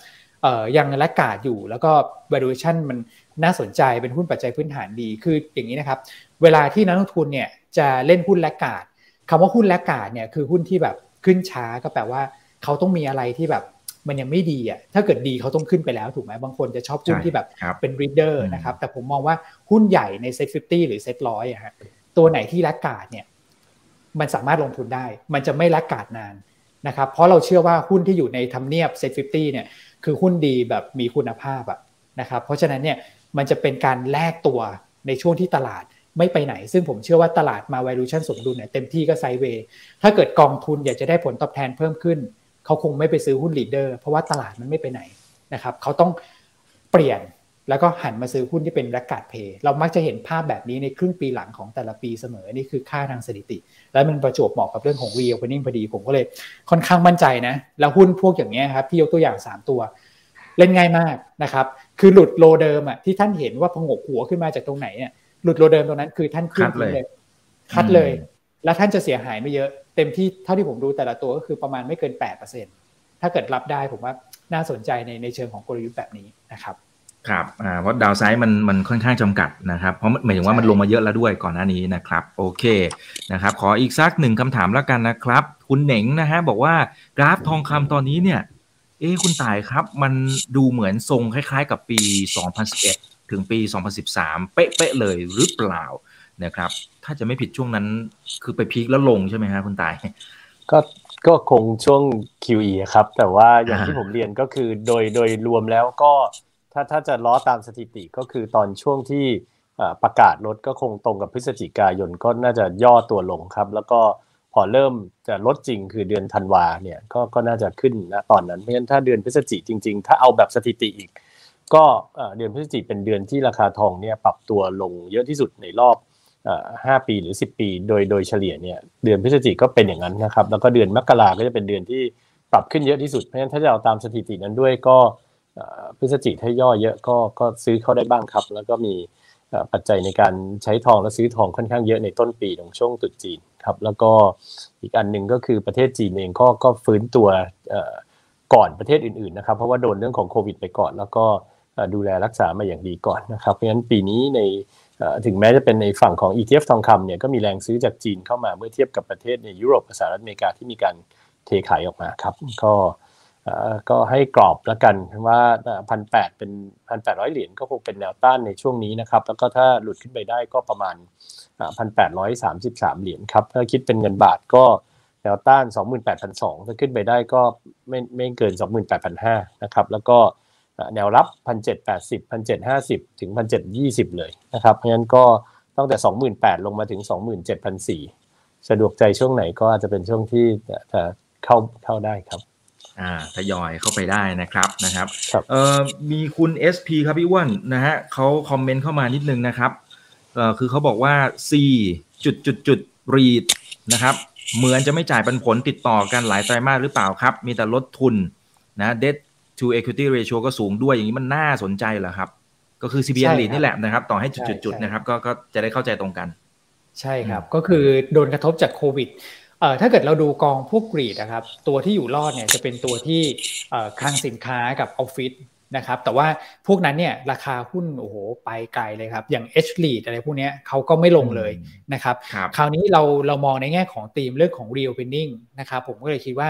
ยังแลกกาดอยู่แล้วก็ valuation มันน่าสนใจเป็นหุ้นปัจจัยพื้นฐานดีคืออย่างนี้นะครับ เวลาที่นักลงทุนเนี่ยจะเล่นหุ้นแลกกาดคำว่าหุ้นแลกกาดเนี่ยคือหุ้นที่แบบขึ้นช้าก็แปลว่าเขาต้องมีอะไรที่แบบ มันยังไม่ดีอะถ้าเกิดดีเขาต้องขึ้นไปแล้วถูกไหมบางคนจะชอบหุ้นที่แบบเป็น leader นะครับแต่ผมมองว่าหุ้นใหญ่ใน SET fifty หรือเซ็ตร้อยอะฮะตัวไหนที่ laggard เนี่ยมันสามารถลงทุนได้ มันจะไม่ laggard นานนะครับเพราะเราเชื่อว่าหุ้นที่อยู่ในทำเนียบ SET fifty เนี่ยคือหุ้นดีแบบมีคุณภาพอะนะครับเพราะฉะนั้นเนี่ยมันจะเป็นการ lag ตัวในช่วงที่ตลาดไม่ไปไหน ซึ่งผมเชื่อว่าตลาดมา valuation สมดุลเนี่ยเต็มที่ก็ sideway ถ้าเกิดกองทุนอยากจะได้ผลตอบแทนเพิ่มขึ้น เขาคงไม่ไปซื้อหุ้น leader เพราะว่าตลาดมันไม่ไปไหนนะครับเขาต้องเปลี่ยนแล้วก็หันมาซื้อหุ้นที่เป็นรักกาดเพย์เรามักจะเห็นภาพแบบนี้ในครึ่งปีหลังของแต่ละปีเสมอ นี่คือค่าทางสถิติ แล้วมันประจวบเหมาะกับเรื่องของ reopening พอดี ผมก็เลยค่อนข้างมั่นใจนะ แล้วหุ้นพวกอย่างนี้ครับที่ยกตัวอย่าง 3 ตัว เล่นง่ายมากนะครับ คือหลุดโลเดิมอะที่ท่านเห็นว่าพงกหัวขึ้นมาจากตรงไหนเนี่ยหลุดโลเดิมตรงนั้นคือท่านขึ้นเลย คัดเลย แล้วท่านจะเสียหายไม่เยอะเต็มที่เท่าที่ผมดูแต่ละตัวก็คือประมาณไม่เกินแปดเปอร์เซ็นถ้าเกิดรับได้ผมว่าน่าสนใจในในเชิงของกลยุทธ์แบบนี้นะครับครับอ่าเพราะดาวไซด์มันมันค่อนข้างจำกัดนะครับ เพราะหมายถึงว่ามันลงมาเยอะแล้วด้วยก่อนหน้านี้นะครับ โอเคนะครับ ขออีกสักหนึ่งคำถามแล้วกันนะครับ คุณเหน่งนะฮะบอกว่ากราฟทองคำตอนนี้เนี่ย เอ้คุณตายครับ มันดูเหมือนทรงคล้ายๆ กับปี 2011 ถึงปี 2013 เป๊ะๆเลยหรือเปล่านะครับ ถ้าจะไม่ผิดช่วงนั้น คือไปพีคแล้วลงใช่ไหมครับคุณตาย ก็ก็คงช่วง QE ครับ แต่ว่าอย่างที่ผมเรียนก็คือโดยโดยรวมแล้วก็ถ้าถ้าจะล้อตามสถิติก็คือตอนช่วงที่ประกาศลดก็คงตรงกับพฤศจิกายนก็น่าจะย่อตัวลงครับ แล้วก็พอเริ่มจะลดจริงคือเดือนธันวาเนี่ยก็ก็น่าจะขึ้นนะตอนนั้นเพราะฉะนั้นถ้าเดือนพฤศจิจริง ๆ ถ้าเอาแบบสถิติอีก ก็เดือนพฤศจิเป็นเดือนที่ราคาทองเนี่ยปรับตัวลงเยอะที่สุดในรอบ ห้าปีหรือ10ปี โดยโดยเฉลี่ยเนี่ยเดือนพฤศจิก็เป็นอย่างนั้นนะครับ แล้วก็เดือนมกราก็จะเป็นเดือนที่ปรับขึ้นเยอะที่สุดเพราะฉะนั้นถ้าจะเอาตามสถิตินั้นด้วยก็พฤศจิถ้าย่อเยอะก็ก็ซื้อเข้าได้บ้างครับ แล้วก็มีปัจจัยในการใช้ทองและซื้อทองค่อนข้างเยอะในต้นปีตรงช่วงตุดจีนครับแล้วก็อีกอันหนึ่งก็คือประเทศจีนเองก็ก็ฟื้นตัวก่อนประเทศอื่นๆนะครับ เพราะว่าโดนเรื่องของโควิดไปก่อน แล้วก็ดูแลรักษามาอย่างดีก่อนนะครับ เพราะฉะนั้นปีนี้ใน ถึงแม้จะเป็นในฝั่งของ ETF ทองคำเนี่ยก็มีแรงซื้อจากจีนเข้ามาเมื่อเทียบกับประเทศในยุโรปสหรัฐอเมริกาที่มีการเทขายออกมาครับ ก็ก็ให้กรอบแล้วกันว่าพันแปดเป็นพันแปดร้อยเหรียญก็คงเป็นแนวต้านในช่วงนี้นะครับ แล้วก็ถ้าหลุดขึ้นไปได้ก็ประมาณพันแปดร้อยสามสิบสามเหรียญครับ ถ้าคิดเป็นเงินบาทก็แนวต้านสองหมื่นแปดพันสองถ้าขึ้นไปได้ก็ไม่ไม่เกินสองหมื่นแปดพันห้านะครับ แล้วก็ แนวรับพันเจ็ดแปดสิบพันเจ็ดห้าสิบถึงพันเจ็ดยี่สิบเลยนะครับ เพราะฉะนั้นก็ตั้งแต่สองหมื่นแปดลงมาถึงสองหมื่นเจ็ดพันสี่สะดวกใจช่วงไหนก็อาจจะเป็นช่วงที่จะเข้าเข้าได้ครับอ่าทยอยเข้าไปได้นะครับนะครับรบเอ่อมีคุณ SP ครับพี่อ้วนนะฮะเขาคอมเมนต์เข้ามานิดนึงนะครับเอ่อคือเขาบอกว่า C จุดจุดจุดรีดนะครับ เหมือนจะไม่จ่ายปันผลติดต่อกันหลายไตรมาสหรือเปล่าครับ มีแต่ลดทุนนะ debt to equity ratio ก็สูงด้วยอย่างนี้มันน่าสนใจเหรอครับ ก็คือ CBN รีดนี่แหละนะครับ ต่อให้จุดๆนะครับก็ก็จะได้เข้าใจตรงกัน ใช่ครับ ก็คือโดนกระทบจากโควิดเอ่อถ้าเกิดเราดูกองพวกกรีดนะครับ ตัวที่อยู่รอดเนี่ยจะเป็นตัวที่เอ่อคลังสินค้ากับออฟฟิศ นะครับแต่ว่าพวกนั้นเนี่ยราคาหุ้นโอ้โหไปไกลเลยครับ อย่าง H lead อะไรพวกนี้เขาก็ไม่ลงเลยนะครับคราวนี้เราเรามองในแง่ของธีมเรื่องของ reopening นะครับผมก็เลยคิดว่า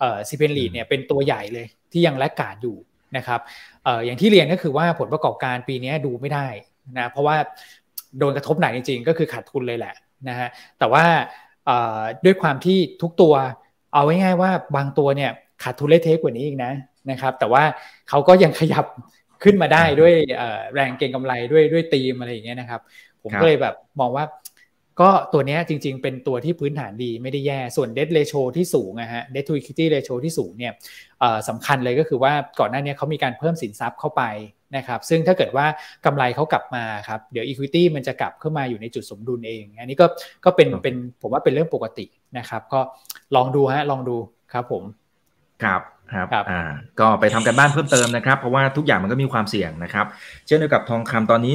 เอ่อซีเพนลีดเนี่ยเป็นตัวใหญ่เลยที่ยังแลกขาดอยู่นะครับเอ่ออย่างที่เรียนก็คือว่าผลประกอบการปีนี้ดูไม่ได้นะเพราะว่าโดนกระทบหนักจริงๆ ก็คือขาดทุนเลยแหละนะฮะแต่ว่าด้วยความที่ทุกตัวเอาไว้ง่ายว่าบางตัวเนี่ยขาดทุนเละเทะกว่านี้อีกนะนะครับ แต่ว่าเขาก็ยังขยับขึ้นมาได้ด้วยแรงเก็งกำไรด้วยด้วยตีมอะไรอย่างเงี้ยนะครับ ผมก็เลยแบบมองว่า ก็ตัวนี้จริง ๆ เป็นตัวที่พื้นฐานดีไม่ได้แย่ ส่วน debt ratio ที่สูงนะฮะ debt to equity ratio ที่สูงเนี่ยสำคัญเลยก็คือว่าก่อนหน้านี้เขามีการเพิ่มสินทรัพย์เข้าไปนะครับซึ่งถ้าเกิดว่ากำไรเขากลับมาครับเดี๋ยว Equity มันจะกลับเข้ามาอยู่ในจุดสมดุลเอง อันนี้ก็ก็เป็นเป็นผมว่าเป็นเรื่องปกตินะครับ ก็ลองดูฮะลองดูครับผม ครับ ครับอ่าก็ไปทำกันบ้านเพิ่มเติมนะครับ เพราะว่าทุกอย่างมันก็มีความเสี่ยงนะครับ เช่นเดียวกับทองคำตอนนี้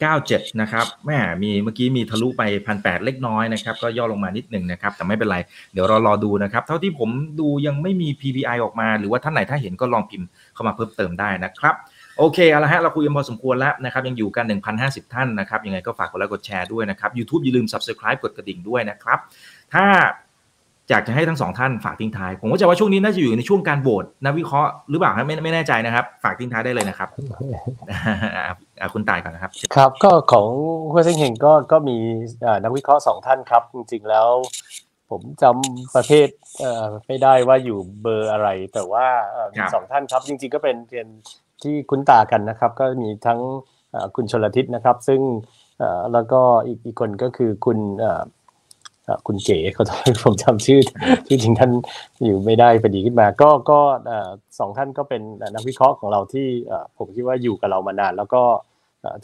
1797 นะครับแม่มีเมื่อกี้มีทะลุไปพันแเล็กน้อยนะครับ ก็ย่อลงมานิดหนึ่งนะครับ แต่ไม่เป็นไร เดี๋ยวเรารอดูนะครับ เท่าที่ผมดูยังไม่มี PPI ออกมา หรือว่าท่านไหนถ้าเห็นก็ลองพิมพ์เข้ามาเพิ่มเติมได้นะครับโอเคเอาละฮะเราคุยกันพอสมควรแล้วนะครับ ยังอยู่กัน 1,050 ท่านนะครับ ยังไงก็ฝากกดไลค์กดแชร์ด้วยนะครับ YouTube อย่าลืม Subscribe กดกระดิ่งด้วยนะครับ ถ้า อยากจะให้ทั้งสองท่านฝากทิ้งท้าย ผมก็จะว่าช่วงนี้น่าจะอยู่ในช่วงการโหวตนักวิเคราะห์หรือเปล่าไม่ไม่แน่ใจนะครับ ฝากทิ้งท้ายได้เลยนะครับคุณตายก่อนนะครับ ครับ ก็ของหัวเซิงเฮงก็ก็มีนักวิเคราะห์สองท่านครับ จริงๆแล้ว ผมจำประเภทไม่ได้ว่าอยู่เบอร์อะไร แต่ว่ามีสองท่านครับ จริง ๆ ก็เป็นเป็นที่คุ้นตากันนะครับ ก็มีทั้งคุณชลทิศนะครับ ซึ่งแล้วก็อีกอีกคนก็คือคุณ คุณเก๋เขาผมจำชื่อชื่อจริงท่านอยู่ไม่ได้พอดีขึ้นมา ก็ก็สองท่านก็เป็นนักวิเคราะห์ของเราที่ผมคิดว่าอยู่กับเรามานาน แล้วก็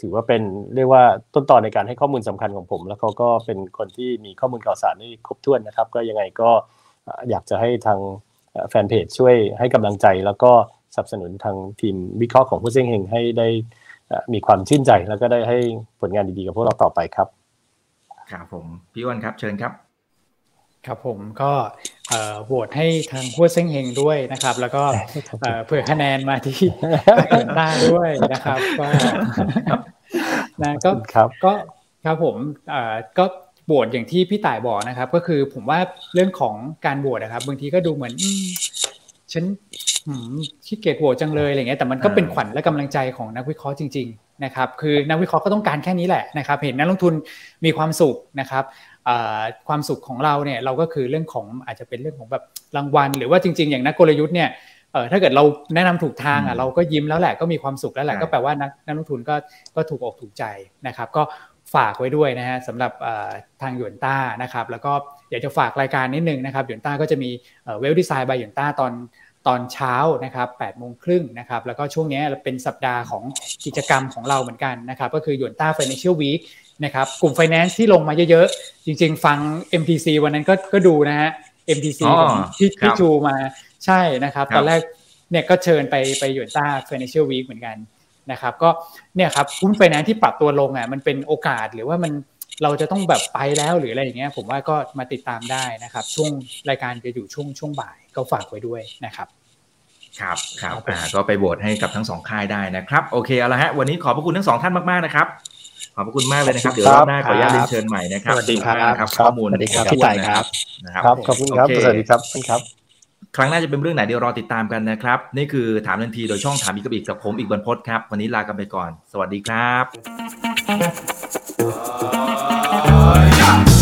ถือว่าเป็นเรียกว่าต้นตอนในการให้ข้อมูลสำคัญของผม แล้วเขาก็เป็นคนที่มีข้อมูลข่าวสารที่ครบถ้วนนะครับ ก็ยังไงก็อยากจะให้ทางแฟนเพจช่วยให้กำลังใจ แล้วก็สนับสนุนทางทีมวิเคราะห์ของผู้เสี่ยงเฮงให้ได้มีความชื่นใจ แล้วก็ได้ให้ผลงานดีๆกับพวกเราต่อไปครับ ครับผมพี่วันครับเชิญครับครับผมก็โหวตให้ทางหัวเซ้งเฮงด้วยนะครับ แล้วก็เผื่อคะแนนมาที่ต้าด้วยนะครับ ก็นะก็ก็ครับผมก็โหวตอย่างที่พี่ต่ายบอกนะครับ ก็คือผมว่าเรื่องของการโหวตนะครับบางทีก็ดูเหมือนฉัน ขี้เกียจโหวตจังเลยอะไรเงี้ยแต่มันก็เป็นขวัญและกำลังใจของนักวิเคราะห์จริงๆนะครับคือนักวิเคราะห์ก็ต้องการแค่นี้แหละนะครับ เห็นนักลงทุนมีความสุขนะครับความสุขของเราเนี่ยเราก็คือเรื่องของอาจจะเป็นเรื่องของแบบรางวัล หรือว่าจริง ๆ อย่างนักกลยุทธ์เนี่ยเออถ้าเกิดเราแนะนำถูกทางอะเราก็ยิ้มแล้วแหละก็มีความสุขแล้วแหละก็แปลว่านักนักลงทุนก็ก็ถูกอกถูกใจนะครับ ก็ฝากไว้ด้วยนะฮะสำหรับทางหยวนต้านะครับ แล้วก็อยากจะฝากรายการนิดนึงนะครับหยวนต้าก็จะมีเวลดีไซน์บายหยวนต้าตอน ตอนเช้านะครับ8โมงครึ่งนะครับ แล้วก็ช่วงนี้เป็นสัปดาห์ของกิจกรรมของเราเหมือนกันนะครับ ก็คือหยวนต้า Financial Week นะครับ กลุ่ม Finance ที่ลงมาเยอะๆ จริง ๆ ฟัง MTC วันนั้นก็ก็ดูนะฮะ MTC ที่ที่จูมาใช่นะครับ ตอนแรกเนี่ยก็เชิญไปไปหยวนต้า Financial Week เหมือนกันนะครับก็เนี่ยครับหุ้นไฟแนนซ์ที่ปรับตัวลงอะมันเป็นโอกาสหรือว่ามันเราจะต้องแบบไปแล้วหรืออะไรอย่างเงี้ยผมว่าก็มาติดตามได้นะครับ ช่วงรายการจะอยู่ช่วงช่วงบ่าย ก็ฝากไว้ด้วยนะครับครับครับอ่าก็ไปโหวตให้กับทั้งสองค่ายได้นะครับโอเคเอาละฮะวันนี้ขอบพระคุณทั้งสองท่านมากๆนะครับขอบพระคุณมากเลยนะครับเดี๋ยวรอบหน้าขออนุญาตเรียนเชิญใหม่นะครับสวัสดีครับข้อมูลสวัสดีครับพี่ไต่ครับนะครับครับขอบคุณครับสวัสดีครับครับ ครั้งหน้าจะเป็นเรื่องไหนเดี๋ยวรอติดตามกันนะครับ นี่คือถามทันทีโดยช่องถามอีกกับอีกกับผมอีกบรรพศครับ วันนี้ลากันไปก่อน สวัสดีครับ